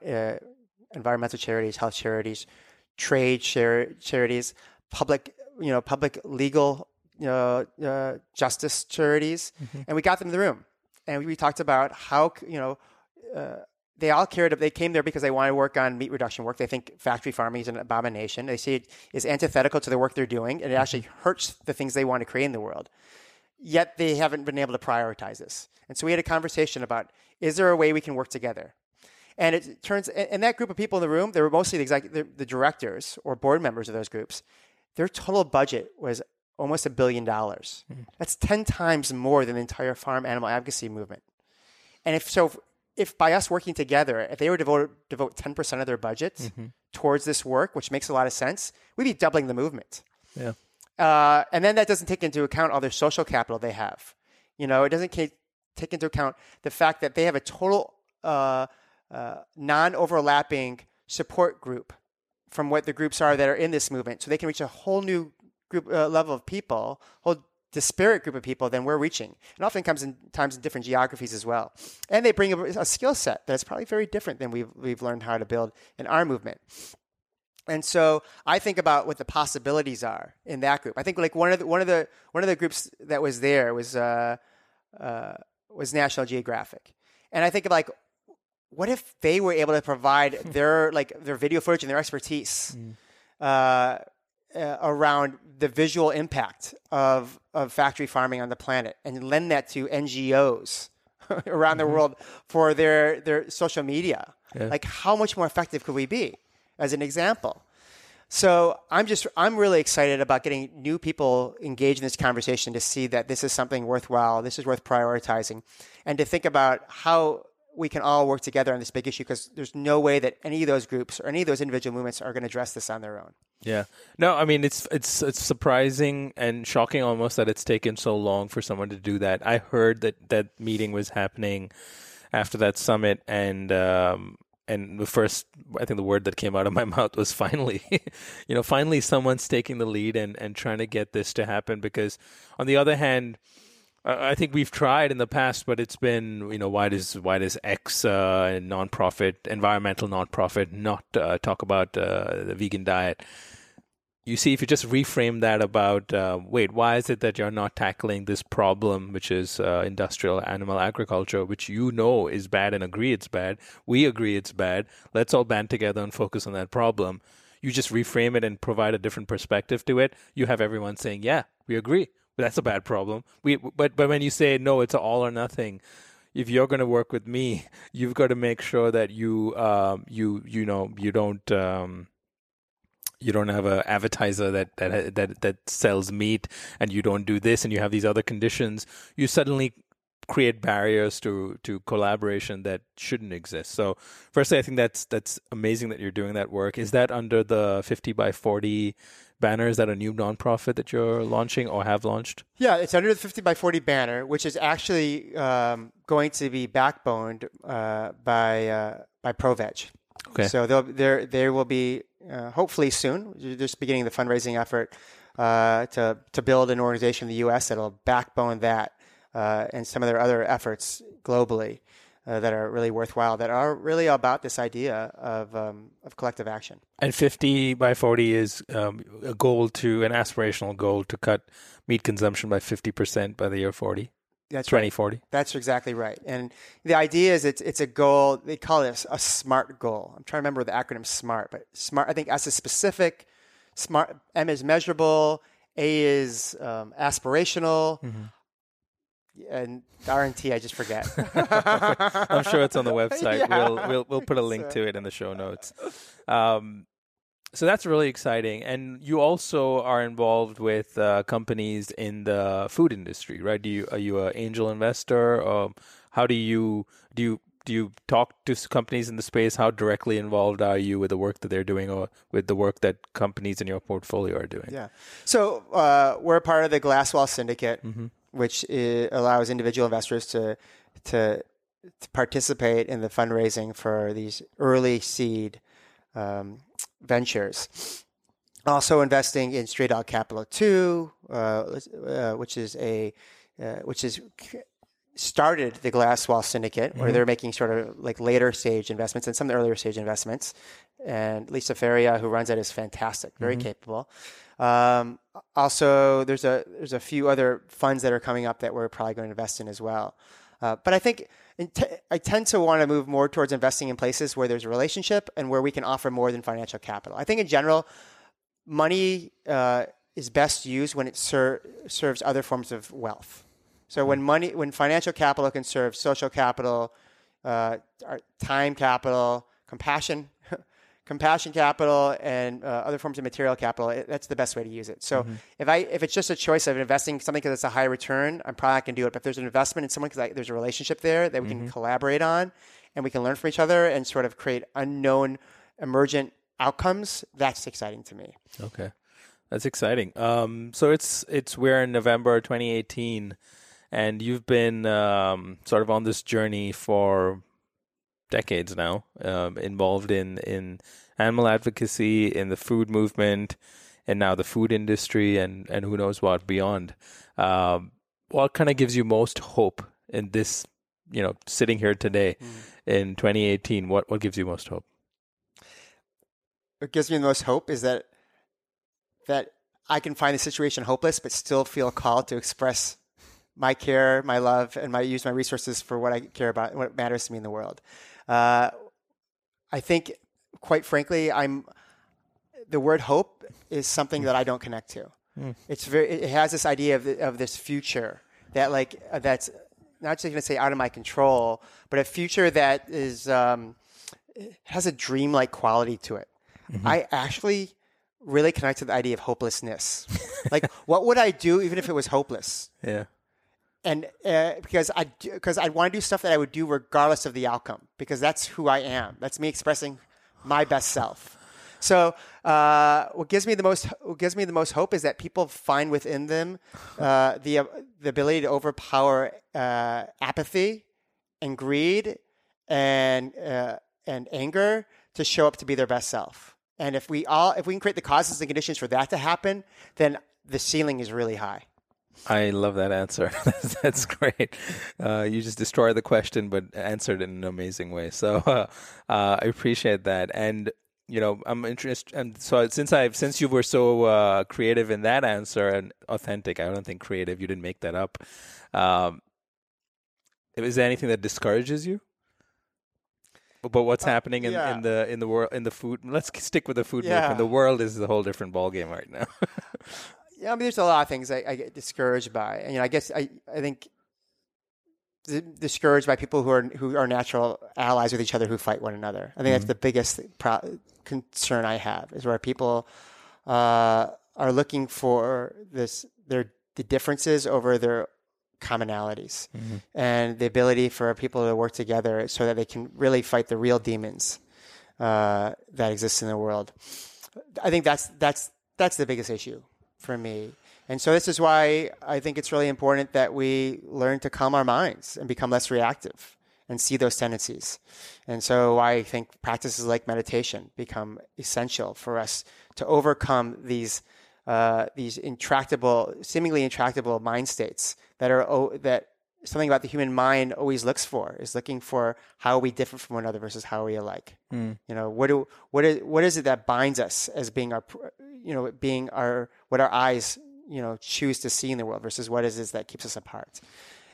environmental charities, health charities, trade char- charities, public, you know, public legal you know, uh, justice charities, mm-hmm. and we got them in the room, and we talked about how you know. They all cared. They came there because they want to work on meat reduction work. They think factory farming is an abomination. They see it is antithetical to the work they're doing, and it actually mm-hmm. hurts the things they want to create in the world. Yet they haven't been able to prioritize this. And so we had a conversation about: is there a way we can work together? And it turns, and that group of people in the room, they were mostly the, exec, the, the directors or board members of those groups. Their total budget was almost a billion dollars. Mm-hmm. That's 10 times more than the entire farm animal advocacy movement. And if so, if by us working together, if they were to devote, devote 10% of their budget mm-hmm. towards this work, which makes a lot of sense, we'd be doubling the movement. Yeah. Uh, and then that doesn't take into account all their social capital they have. You know, it doesn't take into account the fact that they have a total uh, uh, non-overlapping support group from what the groups are that are in this movement, so they can reach a whole new group uh, level of people, whole disparate group of people than we're reaching, and often comes in times in different geographies as well. And they bring a, a skill set that's probably very different than we've we've learned how to build in our movement. And so I think about what the possibilities are in that group. I think like one of the, one of the one of the groups that was there was uh, uh, was National Geographic, and I think of like what if they were able to provide their like their video footage and their expertise mm. uh, uh, around the visual impact of of factory farming on the planet and lend that to NGOs around mm-hmm. the world for their their social media? Yeah. Like how much more effective could we be? As an example. So I'm just I'm really excited about getting new people engaged in this conversation to see that this is something worthwhile, this is worth prioritizing, and to think about how we can all work together on this big issue because there's no way that any of those groups or any of those individual movements are going to address this on their own. Yeah. No, I mean it's it's it's surprising and shocking almost that it's taken so long for someone to do that. I heard that that meeting was happening after that summit and um and the first I think the word that came out of my mouth was finally. you know, finally someone's taking the lead and and trying to get this to happen because on the other hand I think we've tried in the past, but it's been you know why does why does X uh, nonprofit environmental nonprofit not uh, talk about uh, the vegan diet? you see if you just reframe that about uh, wait why is it that you're not tackling this problem which is uh, industrial animal agriculture which you know is bad and agree it's bad we agree it's bad let's all band together and focus on that problem. You just reframe it and provide a different perspective to it. You have everyone saying yeah we agree that's a bad problem. We but but when you say no it's all or nothing if you're going to work with me you've got to make sure that you um, you you know you don't um, you don't have an advertiser that, that that that sells meat and you don't do this and you have these other conditions. You suddenly create barriers to to collaboration that shouldn't exist. So firstly i think that's that's amazing that you're doing that work. Is that under the 50 by 40 banner is that a new nonprofit that you're launching or have launched yeah it's under the 50 by 40 banner which is actually um, going to be backboned uh, by uh, by ProVeg Okay. So there there will be uh, hopefully soon. You're just beginning the fundraising effort uh, to to build an organization in the U.S. that'll backbone that uh, and some of their other efforts globally uh, that are really worthwhile. That are really about this idea of um, of collective action. And 50 by 40 is um, a goal to an aspirational goal to cut meat consumption by 50 percent by the year 40. That's 2040. Right. That's exactly right. And the idea is it's it's a goal. They call it a, a, SMART goal. I'm trying to remember the acronym SMART, but SMART. I think S is specific. SMART. M is measurable. A is um, aspirational. Mm-hmm. And R and T, I just forget. I'm sure it's on the website. Yeah. We'll we'll we'll put a link to it in the show notes. Um, so that's really exciting. And you also are involved with uh, companies in the food industry, right? Do you are you an angel investor? Um, how do you do you do you talk to companies in the space? How directly involved are you with the work that they're doing, or with the work that companies in your portfolio are doing? Yeah, so uh, we're a part of the Glass Wall Syndicate, mm-hmm. Which allows individual investors to to to participate in the fundraising for these early seed um, ventures. Also investing in Stray Dog Capital Two, uh, uh, which is a uh, which is started the Glass Wall Syndicate, where mm-hmm. they're making sort of like later stage investments and some of the earlier stage investments. And Lisa Feria, who runs it, is fantastic, very mm-hmm. capable. Um, also, there's a there's a few other funds that are coming up that we're probably going to invest in as well. Uh, but I think I tend to want to move more towards investing in places where there's a relationship and where we can offer more than financial capital. I think in general, money uh, is best used when it ser- serves other forms of wealth. So when money, when financial capital can serve social capital, uh, time capital, compassion compassion capital and uh, other forms of material capital, it, that's the best way to use it. So mm-hmm. if I if it's just a choice of investing something because it's a high return, I'm probably not going to do it. But if there's an investment in someone because there's a relationship there that we mm-hmm. can collaborate on and we can learn from each other and sort of create unknown emergent outcomes, that's exciting to me. Okay, that's exciting. Um, so it's it's we're in November 2018, and you've been um, sort of on this journey for decades now, um, involved in in animal advocacy, in the food movement, and now the food industry, and and who knows what beyond. Um, what kind of gives you most hope in this? You know, sitting here today mm. in 2018, what what gives you most hope? What gives me the most hope is that that I can find the situation hopeless, but still feel called to express my care, my love, and my use my resources for what I care about, what matters to me in the world. Uh, I think, quite frankly, I'm the word hope is something that I don't connect to. Mm. It's very. It has this idea of of this future that like uh, that's not just going to say out of my control, but a future that is um, has a dreamlike quality to it. Mm-hmm. I actually really connect to the idea of hopelessness. like, what would I do even if it was hopeless? Yeah and uh, because I because I want to do stuff that I would do regardless of the outcome because that's who I am. That's me expressing my best self. So uh, what gives me the most what gives me the most hope is that people find within them uh, the the ability to overpower uh, apathy and greed and uh, and anger to show up to be their best self. And if we all if we can create the causes and conditions for that to happen, then the ceiling is really high. I love that answer. That's great. Uh, you just destroyed the question, but answered in an amazing way. So uh, uh, I appreciate that. And you know, I'm interested, and so since I've since you were so uh, creative in that answer and authentic, I don't think creative. You didn't make that up. Um, is there anything that discourages you? But what's Uh, happening in, yeah. in the in the world in the food? Let's stick with the food Yeah. movement. The world is a whole different ballgame right now. Yeah, I mean, there's a lot of things I, I get discouraged by. And, you know, I guess I, I think d- discouraged by people who are who are natural allies with each other who fight one another. I think that's the biggest pro- concern I have is where people uh, are looking for this their the differences over their commonalities and the ability for people to work together so that they can really fight the real demons uh, that exist in the world. I think that's that's that's the biggest issue for me. And so this is why I think it's really important that we learn to calm our minds and become less reactive and see those tendencies. And so I think practices like meditation become essential for us to overcome these uh, these intractable, seemingly intractable mind states that are that something about the human mind always looks for is looking for how are we different from one another versus how are we alike. Hmm. You know, what do what is what is it that binds us as being our you know being our what our eyes you know choose to see in the world versus what is it that keeps us apart.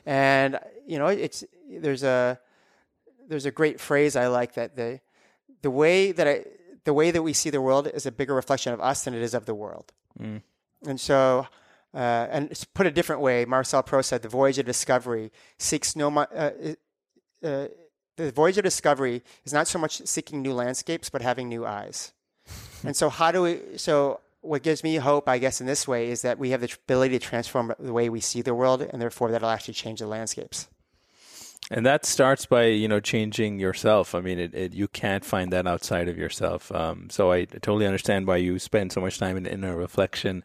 And you know, it's there's a there's a great phrase I like that the the way that I the way that we see the world is a bigger reflection of us than it is of the world. Hmm. And so, uh, and put a different way, Marcel Proust said, "The voyage of discovery seeks no uh, uh, the voyage of discovery is not so much seeking new landscapes, but having new eyes." and so, how do we? So, what gives me hope, I guess, in this way, is that we have the ability to transform the way we see the world, and therefore, that'll actually change the landscapes. And that starts by you know changing yourself. I mean, it, it, you can't find that outside of yourself. Um, so I totally understand why you spend so much time in inner reflection.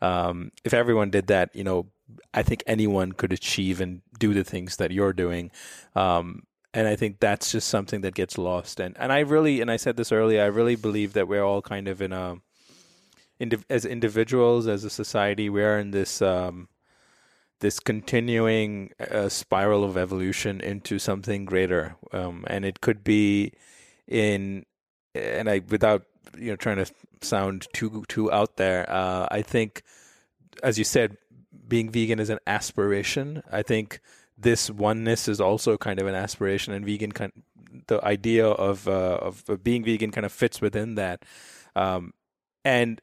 Um, if everyone did that, you know, I think anyone could achieve and do the things that you're doing. Um, and I think that's just something that gets lost. And and I really, and I said this earlier, I really believe that we're all kind of in a, as individuals, as a society, we're in this. Um, this continuing uh, spiral of evolution into something greater, um, and it could be in, and I without you know trying to sound too too out there. Uh, I think, as you said, being vegan is an aspiration. I think this oneness is also kind of an aspiration, and vegan kind the idea of uh, of being vegan kind of fits within that. Um, and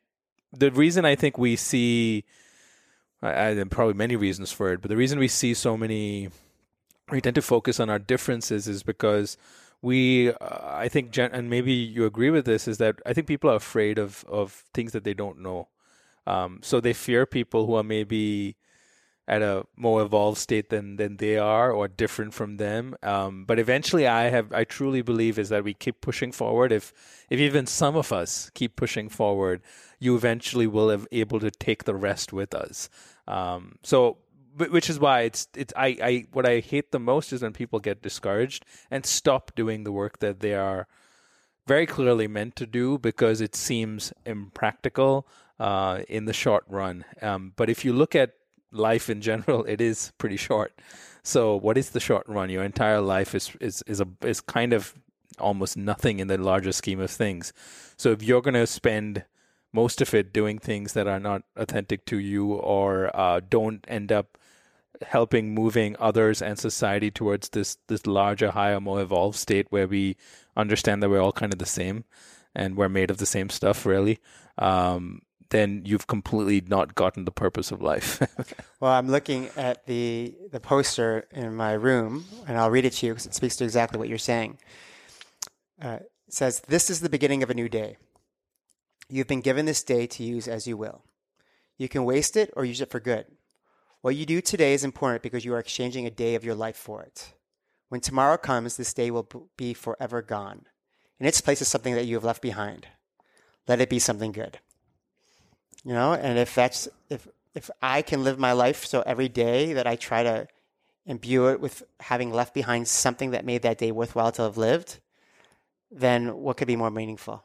the reason I think we see I, I probably many reasons for it, but the reason we see so many, we tend to focus on our differences is because we, uh, I think, gen- and maybe you agree with this, is that I think people are afraid of of things that they don't know. Um, so they fear people who are maybe at a more evolved state than than they are or different from them. Um, but eventually, I have I truly believe is that we keep pushing forward. If if even some of us keep pushing forward, you eventually will have able to take the rest with us. Um, so. Wh- Which is why it's it's I, I what I hate the most is when people get discouraged and stop doing the work that they are very clearly meant to do because it seems impractical uh, in the short run. Um, but if you look at life in general, it is pretty short. So, what is the short run? Your entire life is is is a is kind of almost nothing in the larger scheme of things. So, if you're going to spend most of it doing things that are not authentic to you or uh, don't end up helping moving others and society towards this this larger, higher, more evolved state where we understand that we're all kind of the same and we're made of the same stuff, really. Um, then you've completely not gotten the purpose of life. Well, I'm looking at the the poster in my room, and I'll read it to you because it speaks to exactly what you're saying. Uh, it says, "This is the beginning of a new day. You've been given this day to use as you will. You can waste it or use it for good. What you do today is important because you are exchanging a day of your life for it. When tomorrow comes, this day will be forever gone. In its place is something that you have left behind. Let it be something good." You know, and if that's if if I can live my life so every day that I try to imbue it with having left behind something that made that day worthwhile to have lived, then what could be more meaningful?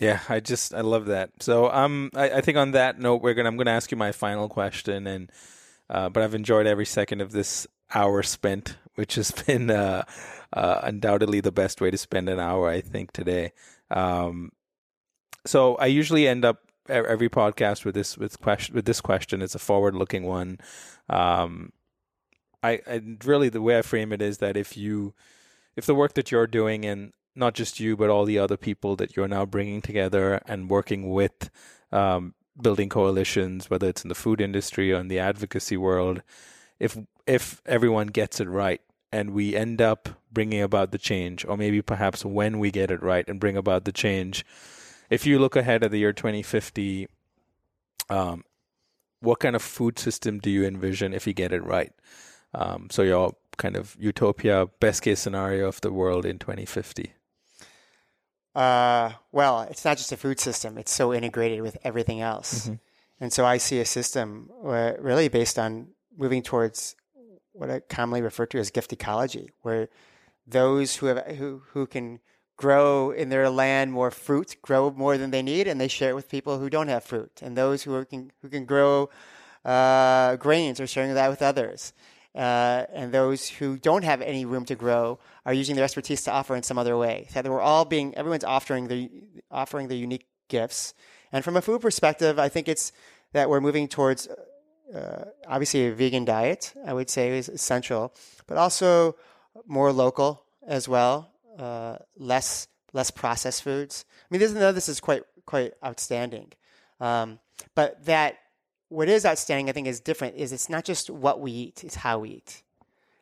yeah, I just I love that. So um, I, I think on that note, we're gonna I'm gonna ask you my final question, and uh, but I've enjoyed every second of this hour spent, which has been uh, uh, undoubtedly the best way to spend an hour, I think, today. Um, so I usually end up every podcast with this with question with this question. It's a forward looking one. Um, I, really the way I frame it is that if you if the work that you're doing and not just you but all the other people that you're now bringing together and working with um, building coalitions whether it's in the food industry or in the advocacy world if if everyone gets it right and we end up bringing about the change or maybe perhaps when we get it right and bring about the change if you look ahead at the year 2050 um, what kind of food system do you envision if you get it right um, so your kind of utopia, best case scenario of the world in 2050? Uh, well, it's not just a food system; it's so integrated with everything else. Mm-hmm. And so I see a system where, really based on moving towards what I commonly refer to as gift ecology, where those who have who who can grow in their land more fruit, grow more than they need, and they share it with people who don't have fruit. And those who are, can who can grow uh, grains are sharing that with others uh, and those who don't have any room to grow are using their expertise to offer in some other way. So we're all being, everyone's offering the offering their unique gifts. And from a food perspective, I think it's that we're moving towards uh, obviously a vegan diet. I would say is essential, but also more local as well, uh, less less processed foods. I mean, this, this is quite quite outstanding, um, but that what is outstanding, I think, is different. Is it's not just what we eat; it's how we eat.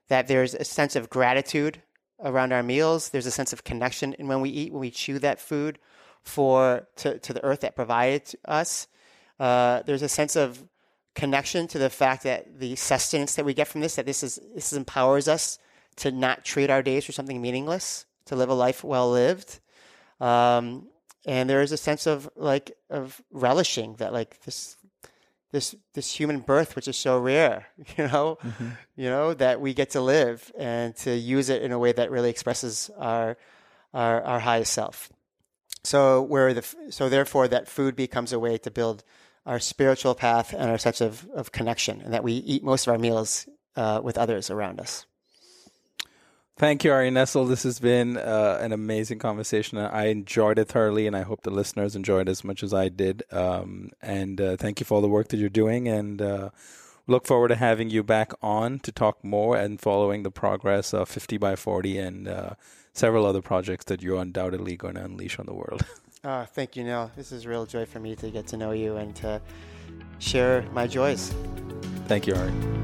That there's a sense of gratitude around our meals. There's a sense of connection in when we eat, when we chew that food for to, to the earth that provided us. Uh, there's a sense of connection to the fact that the sustenance that we get from this, that this is this empowers us to not treat our days for something meaningless, to live a life well lived. Um, and there is a sense of like of relishing that like this this this human birth, which is so rare, you know, mm-hmm. you know that we get to live and to use it in a way that really expresses our our, our highest self. So where the so therefore that food becomes a way to build our spiritual path and our sense of, of connection, and that we eat most of our meals uh, with others around us. Thank you, Ari Nessel. This has been uh, an amazing conversation. I enjoyed it thoroughly, and I hope the listeners enjoyed as much as I did. Um, and uh, thank you for all the work that you're doing. And uh, look forward to having you back on to talk more and following the progress of 50 by 40 and uh, several other projects that you're undoubtedly going to unleash on the world. Oh, thank you, Nil. This is a real joy for me to get to know you and to share my joys. Thank you, Ari.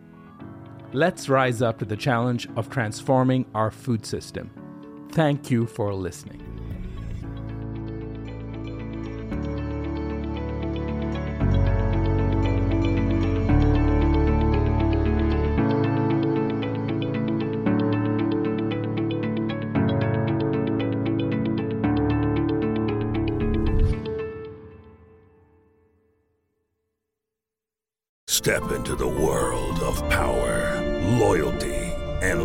Let's rise up to the challenge of transforming our food system. Thank you for listening. Step into the world